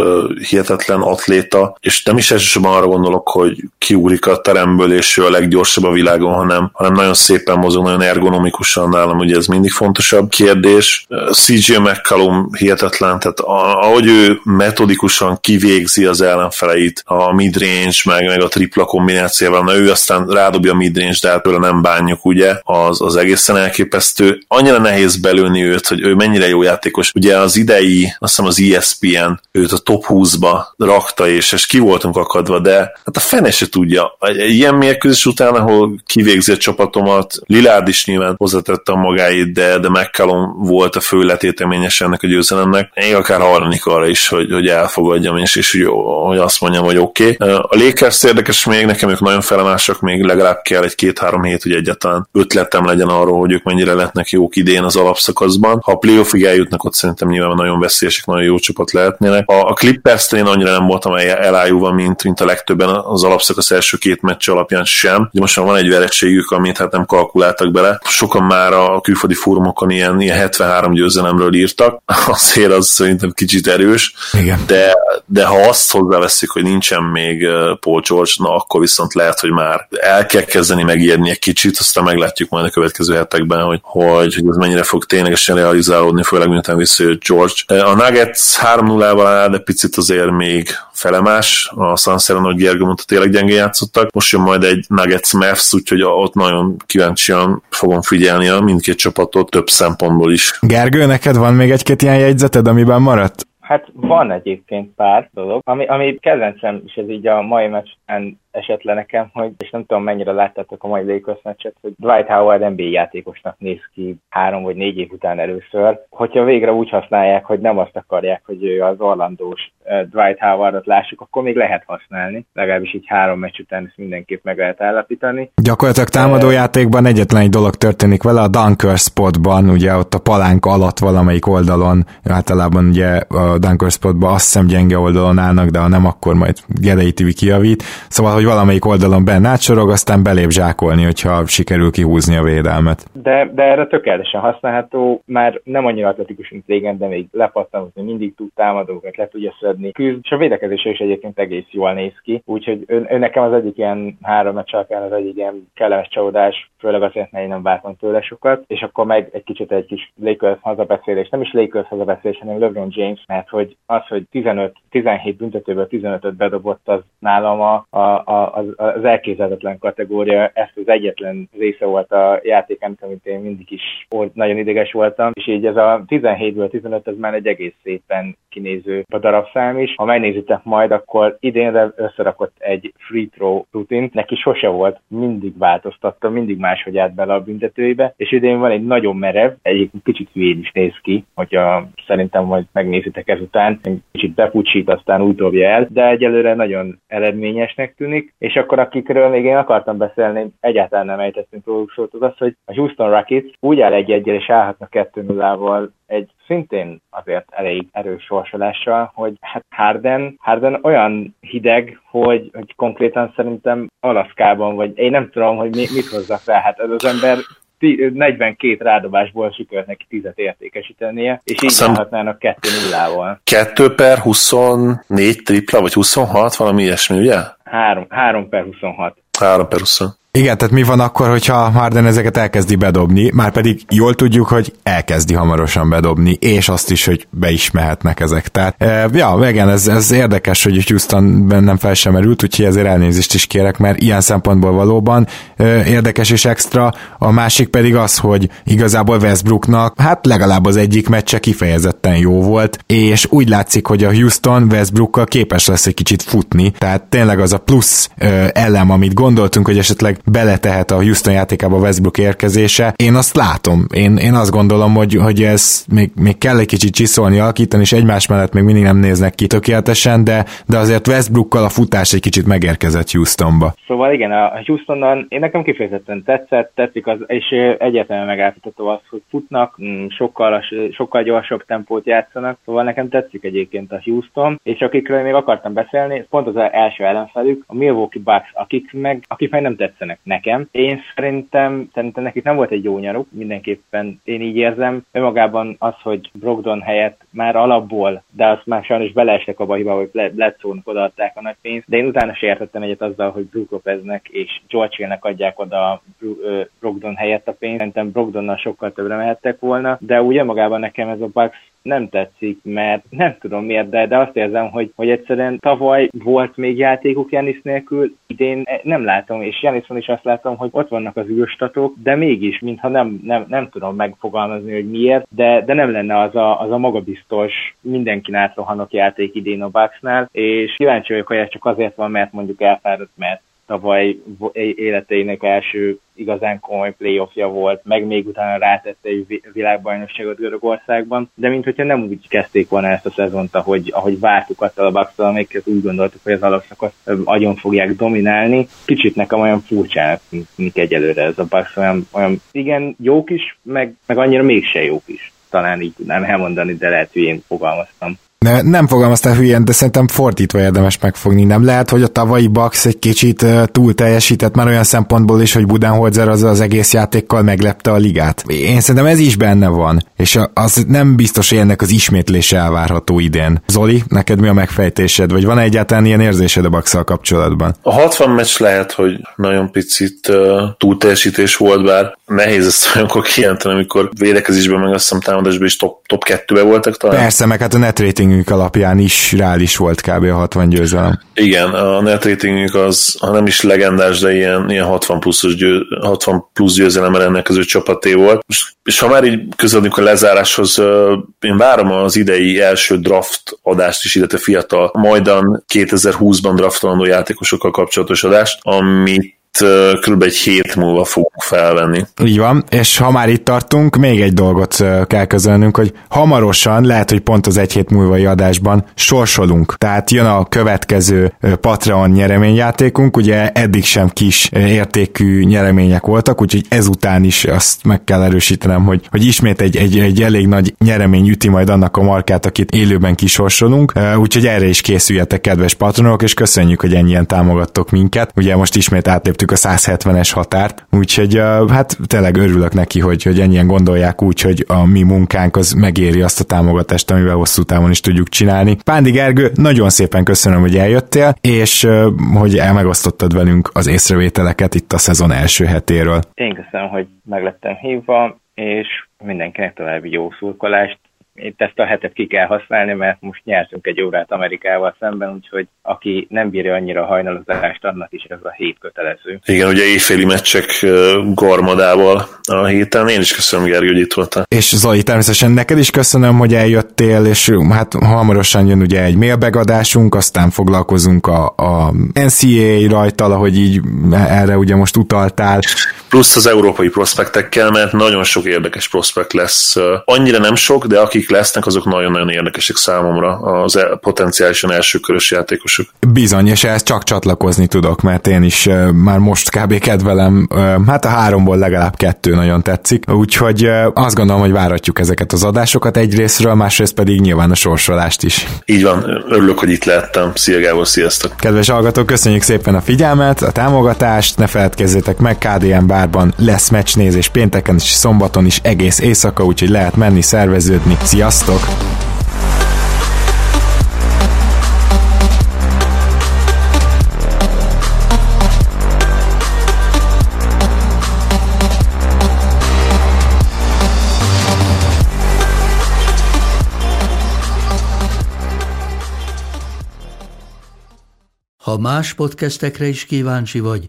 hihetetlen atléta, és nem is elsősorban arra gondolok, hogy kiúrik a teremből, és ő a leggyorsabb a világon, hanem, hanem nagyon szépen mozog, nagyon ergonomikusan nálam, ugye ez mindig fontosabb kérdés. CJ McCallum hihetetlen, tehát ahogy ő metodikusan kivégzi az ellenfeleit a midrange, meg, meg a tripla kombinációval, na ő aztán rádobja a midrange, de hát nem bánjuk, ugye, az, az egészen elképesztő. Annyira nehéz belőni őt, hogy ő mennyire jó játékos. Ugye az idei, azt hiszem az ESPN őt a top 20-ba rakta, és, és ki voltunk akadva, de hát a fene se tudja. Egy, ilyen mérkőzés után, ahol kivégzi a csapatomat, Lilárd is nyilván hozzátette a magáit, de, de McCallum volt a fő letéteményes ennek a győzelemnek. Én akár hajlanik arra is, hogy, hogy elfogadjam, és, és hogy, hogy azt mondjam, hogy oké. Okay. A Lakers érdekes még, nekem ők nagyon felemásak, még legalább kell egy két-három hét, hogy egyáltalán ötletem legyen arról, hogy ők mennyire lehetnek jók idén az alapszakaszban. Ha a playoffig eljutnak, ott szerintem nyilván nagyon veszélyesek, nagyon jó csapat lehetnének. A, a clippers én annyira nem voltam elájúva, mint, mint a legtöbben az alapszakasz első két meccs alapján sem. Ugye most már van egy vereségük, amit hát nem kalkuláltak bele. Sokan már a külföldi fórumokon ilyen, ilyen 73 győzelemről írtak, [LAUGHS] azért az szerintem kicsit erős, Igen. De, de ha azt hozzáveszik, hogy nincsen még Paul George, na akkor viszont lehet, hogy már el kell kezdeni megijedni egy kicsit, aztán meglátjuk majd a következő hetekben, hogy, hogy, hogy ez mennyire fog ténylegesen realizálódni, főleg miután visszajött George. A Nuggets 3-0-val áll, de picit azért még felemás. A Sanszeren, hogy Gergő mondta, tényleg gyengén játszottak. Most jön majd egy Nuggets Mavs, úgyhogy ott nagyon kíváncsian fogom figyelni a mindkét csapatot több szempontból is. Gergő, neked van még egy-két ilyen jegyzeted, amiben maradt? Hát van egyébként pár dolog, ami, ami kedvencem, és ez így a mai meccsen esett le nekem, hogy, és nem tudom mennyire láttátok a mai Lakers meccset, hogy Dwight Howard NBA játékosnak néz ki három vagy négy év után először. Hogyha végre úgy használják, hogy nem azt akarják, hogy ő az orlandós Dwight Howardot lássuk, akkor még lehet használni. Legalábbis így három meccs után ezt mindenképp meg lehet állapítani. Gyakorlatilag támadó játékban egyetlen egy dolog történik vele, a dunker spotban, ugye ott a palánk alatt valamelyik oldalon, általában ugye a dunker spotban azt hiszem gyenge oldalon állnak, de ha nem, akkor majd Gedei TV kijavít. Szóval, hogy valamelyik oldalon benne átsorog, aztán belép zsákolni, hogyha sikerül kihúzni a védelmet. De, de erre tökéletesen használható, már nem annyira atletikus, mint régen, de még lepattan, hogy mindig tud támadókat le tudja szedni. Küzd, és a védekezése is egyébként egész jól néz ki, úgyhogy ő, ő nekem az egyik ilyen három meccs az egyik ilyen kellemes csalódás, főleg azért, mert én nem vártam tőle sokat, és akkor meg egy kicsit egy kis Lakers hazabeszélés, nem is Lakers hazabeszélés, hanem LeBron James, mert hogy az, hogy 15-17 büntetőből 15-öt bedobott, az nálam a, a, a, az, az elképzelhetetlen kategória, ez az egyetlen része volt a játékának, amit én mindig is nagyon ideges voltam, és így ez a 17-ből 15, ez már egy egész szépen kinéző darabszám is. Ha megnézitek majd, akkor idénre összerakott egy free throw rutint, neki sose volt, mindig változtatta, mindig máshogy állt bele a büntetőibe, és idén van egy nagyon merev, egyik kicsit hülyén is néz ki, hogyha szerintem majd megnézitek ezután, egy kicsit bepucsít, aztán úgy dobja el, de egyelőre nagyon eredményesnek tűnik, és akkor akikről még én akartam beszélni, egyáltalán nem ejtettünk róluk szót, az az, hogy a Houston Rockets úgy áll egy egyel és állhatna 2 0 egy szintén azért elég erős sorsolással, hogy hát Harden, Harden olyan hideg, hogy, hogy konkrétan szerintem Alaszkában, vagy én nem tudom, hogy mi, mit hozzak fel, hát ez az ember 42 rádobásból sikerült neki 10 értékesítenie, és így állhatnának 2 0 2 per 24 tripla, vagy 26, valami ilyesmi, ugye? 3, 3 per 26. 3 per 26. Igen, tehát mi van akkor, hogyha Harden ezeket elkezdi bedobni, már pedig jól tudjuk, hogy elkezdi hamarosan bedobni, és azt is, hogy be is mehetnek ezek. Tehát, e, ja, igen, ez, ez érdekes, hogy Houston nem fel sem merült, úgyhogy ezért elnézést is kérek, mert ilyen szempontból valóban e, érdekes és extra. A másik pedig az, hogy igazából Westbrooknak, hát legalább az egyik meccse kifejezetten jó volt, és úgy látszik, hogy a Houston Westbrookkal képes lesz egy kicsit futni, tehát tényleg az a plusz e, elem, amit gondoltunk, hogy esetleg beletehet a Houston játékába Westbrook érkezése. Én azt látom. Én, én azt gondolom, hogy, hogy ez még, még kell egy kicsit csiszolni, alakítani, és egymás mellett még mindig nem néznek ki tökéletesen, de, de azért Westbrookkal a futás egy kicsit megérkezett Houstonba. Szóval igen, a Houstonnan én nekem kifejezetten tetszett, tetszik az, és egyértelműen megállapítható az, hogy futnak, mm, sokkal, sokkal gyorsabb tempót játszanak, szóval nekem tetszik egyébként a Houston, és akikről még akartam beszélni, pont az első ellenfelük, a Milwaukee Bucks, akik meg, akik meg nem tetszenek legalábbis nekem. Én szerintem, szerintem nekik nem volt egy jó nyaruk, mindenképpen én így érzem. Önmagában az, hogy Brogdon helyett már alapból, de azt már sajnos beleestek abba a hiba, hogy Bledsoe-nak odaadták a nagy pénzt, de én utána se értettem egyet azzal, hogy Brook Lopeznek és George adják oda Brogdon helyett a pénzt. Szerintem Brogdonnal sokkal többre mehettek volna, de úgy magában nekem ez a Bucks nem tetszik, mert nem tudom miért, de, de azt érzem, hogy, hogy egyszerűen tavaly volt még játékuk Janis nélkül, idén nem látom, és Janison is azt látom, hogy ott vannak az űrstatok, de mégis, mintha nem, nem, nem tudom megfogalmazni, hogy miért, de, de nem lenne az a, az a magabiztos, mindenki átrohanok játék idén a Bucksnál, és kíváncsi vagyok, hogy ez csak azért van, mert mondjuk elfáradt, mert tavaly életeinek első igazán komoly playoffja volt, meg még utána rátette egy világbajnokságot Görögországban, de mint hogyha nem úgy kezdték volna ezt a szezont, ahogy, ahogy vártuk azt a bucks amiket úgy gondoltuk, hogy az alapszakot agyon fogják dominálni. Kicsit nekem olyan furcsának mint egyelőre ez a Bucks, olyan, olyan igen, jók is, meg, meg annyira mégse jók is talán így tudnám elmondani, de lehet, hogy én fogalmaztam. Ne, nem fogalmaztál hülyen, de szerintem fordítva érdemes megfogni. Nem lehet, hogy a tavalyi Bax egy kicsit túl teljesített már olyan szempontból is, hogy Budenholzer az az egész játékkal meglepte a ligát. Én szerintem ez is benne van, és az nem biztos, hogy ennek az ismétlése elvárható idén. Zoli, neked mi a megfejtésed, vagy van egyáltalán ilyen érzésed a bax kapcsolatban? A 60 meccs lehet, hogy nagyon picit uh, túlteljesítés volt, bár nehéz ezt olyankor kijelenteni, amikor védekezésben meg azt hiszem támadásban is top, top 2-be voltak talán. Persze, meg hát a net rating ratingünk alapján is reális volt kb. a 60 győzelem. Igen, a net ratingünk az, ha nem is legendás, de ilyen, ilyen 60, pluszos győ, 60 plusz győzelemmel rendelkező csapaté volt. És ha már így közeledünk a lezáráshoz, én várom az idei első draft adást is, illetve fiatal, majdan 2020-ban draftolandó játékosokkal kapcsolatos adást, amit kb. egy hét múlva fogunk felvenni. Így van, és ha már itt tartunk, még egy dolgot kell közölnünk, hogy hamarosan, lehet, hogy pont az egy hét múlvai adásban sorsolunk. Tehát jön a következő Patreon nyereményjátékunk, ugye eddig sem kis értékű nyeremények voltak, úgyhogy ezután is azt meg kell erősítenem, hogy, hogy ismét egy, egy, egy elég nagy nyeremény üti majd annak a markát, akit élőben kisorsolunk, úgyhogy erre is készüljetek, kedves patronok, és köszönjük, hogy ennyien támogattok minket. Ugye most ismét átléptük a 170-es határt, úgyhogy hát tényleg örülök neki, hogy, hogy ennyien gondolják úgy, hogy a mi munkánk az megéri azt a támogatást, amivel hosszú távon is tudjuk csinálni. Pándi Gergő, nagyon szépen köszönöm, hogy eljöttél, és hogy elmegosztottad velünk az észrevételeket itt a szezon első hetéről. Én köszönöm, hogy meglettem hívva, és mindenkinek további jó szurkolást, itt ezt a hetet ki kell használni, mert most nyertünk egy órát Amerikával szemben, úgyhogy aki nem bírja annyira a hajnalozást, annak is ez a hét kötelező. Igen, ugye éjféli meccsek garmadával a héten. Én is köszönöm, Gergő, hogy itt voltál. És Zoli, természetesen neked is köszönöm, hogy eljöttél, és hát hamarosan jön ugye egy mailbegadásunk, aztán foglalkozunk a, a NCAA rajtal, ahogy így erre ugye most utaltál. Plusz az európai prospektekkel, mert nagyon sok érdekes prospekt lesz. Annyira nem sok, de akik lesznek, azok nagyon-nagyon érdekesek számomra, az e- potenciálisan elsőkörös játékosok. Bizony, és ehhez csak csatlakozni tudok, mert én is már most kb. kedvelem, hát a háromból legalább kettő nagyon tetszik, úgyhogy azt gondolom, hogy váratjuk ezeket az adásokat egyrésztről, másrészt pedig nyilván a sorsolást is. Így van, örülök, hogy itt lehettem. Szia Gábor, sziasztok! Kedves hallgatók, köszönjük szépen a figyelmet, a támogatást, ne feledkezzétek meg, KDM bárban lesz meccsnézés pénteken és szombaton is egész éjszaka, úgyhogy lehet menni, szerveződni. Sziasztok! Ha más podcastekre is kíváncsi vagy,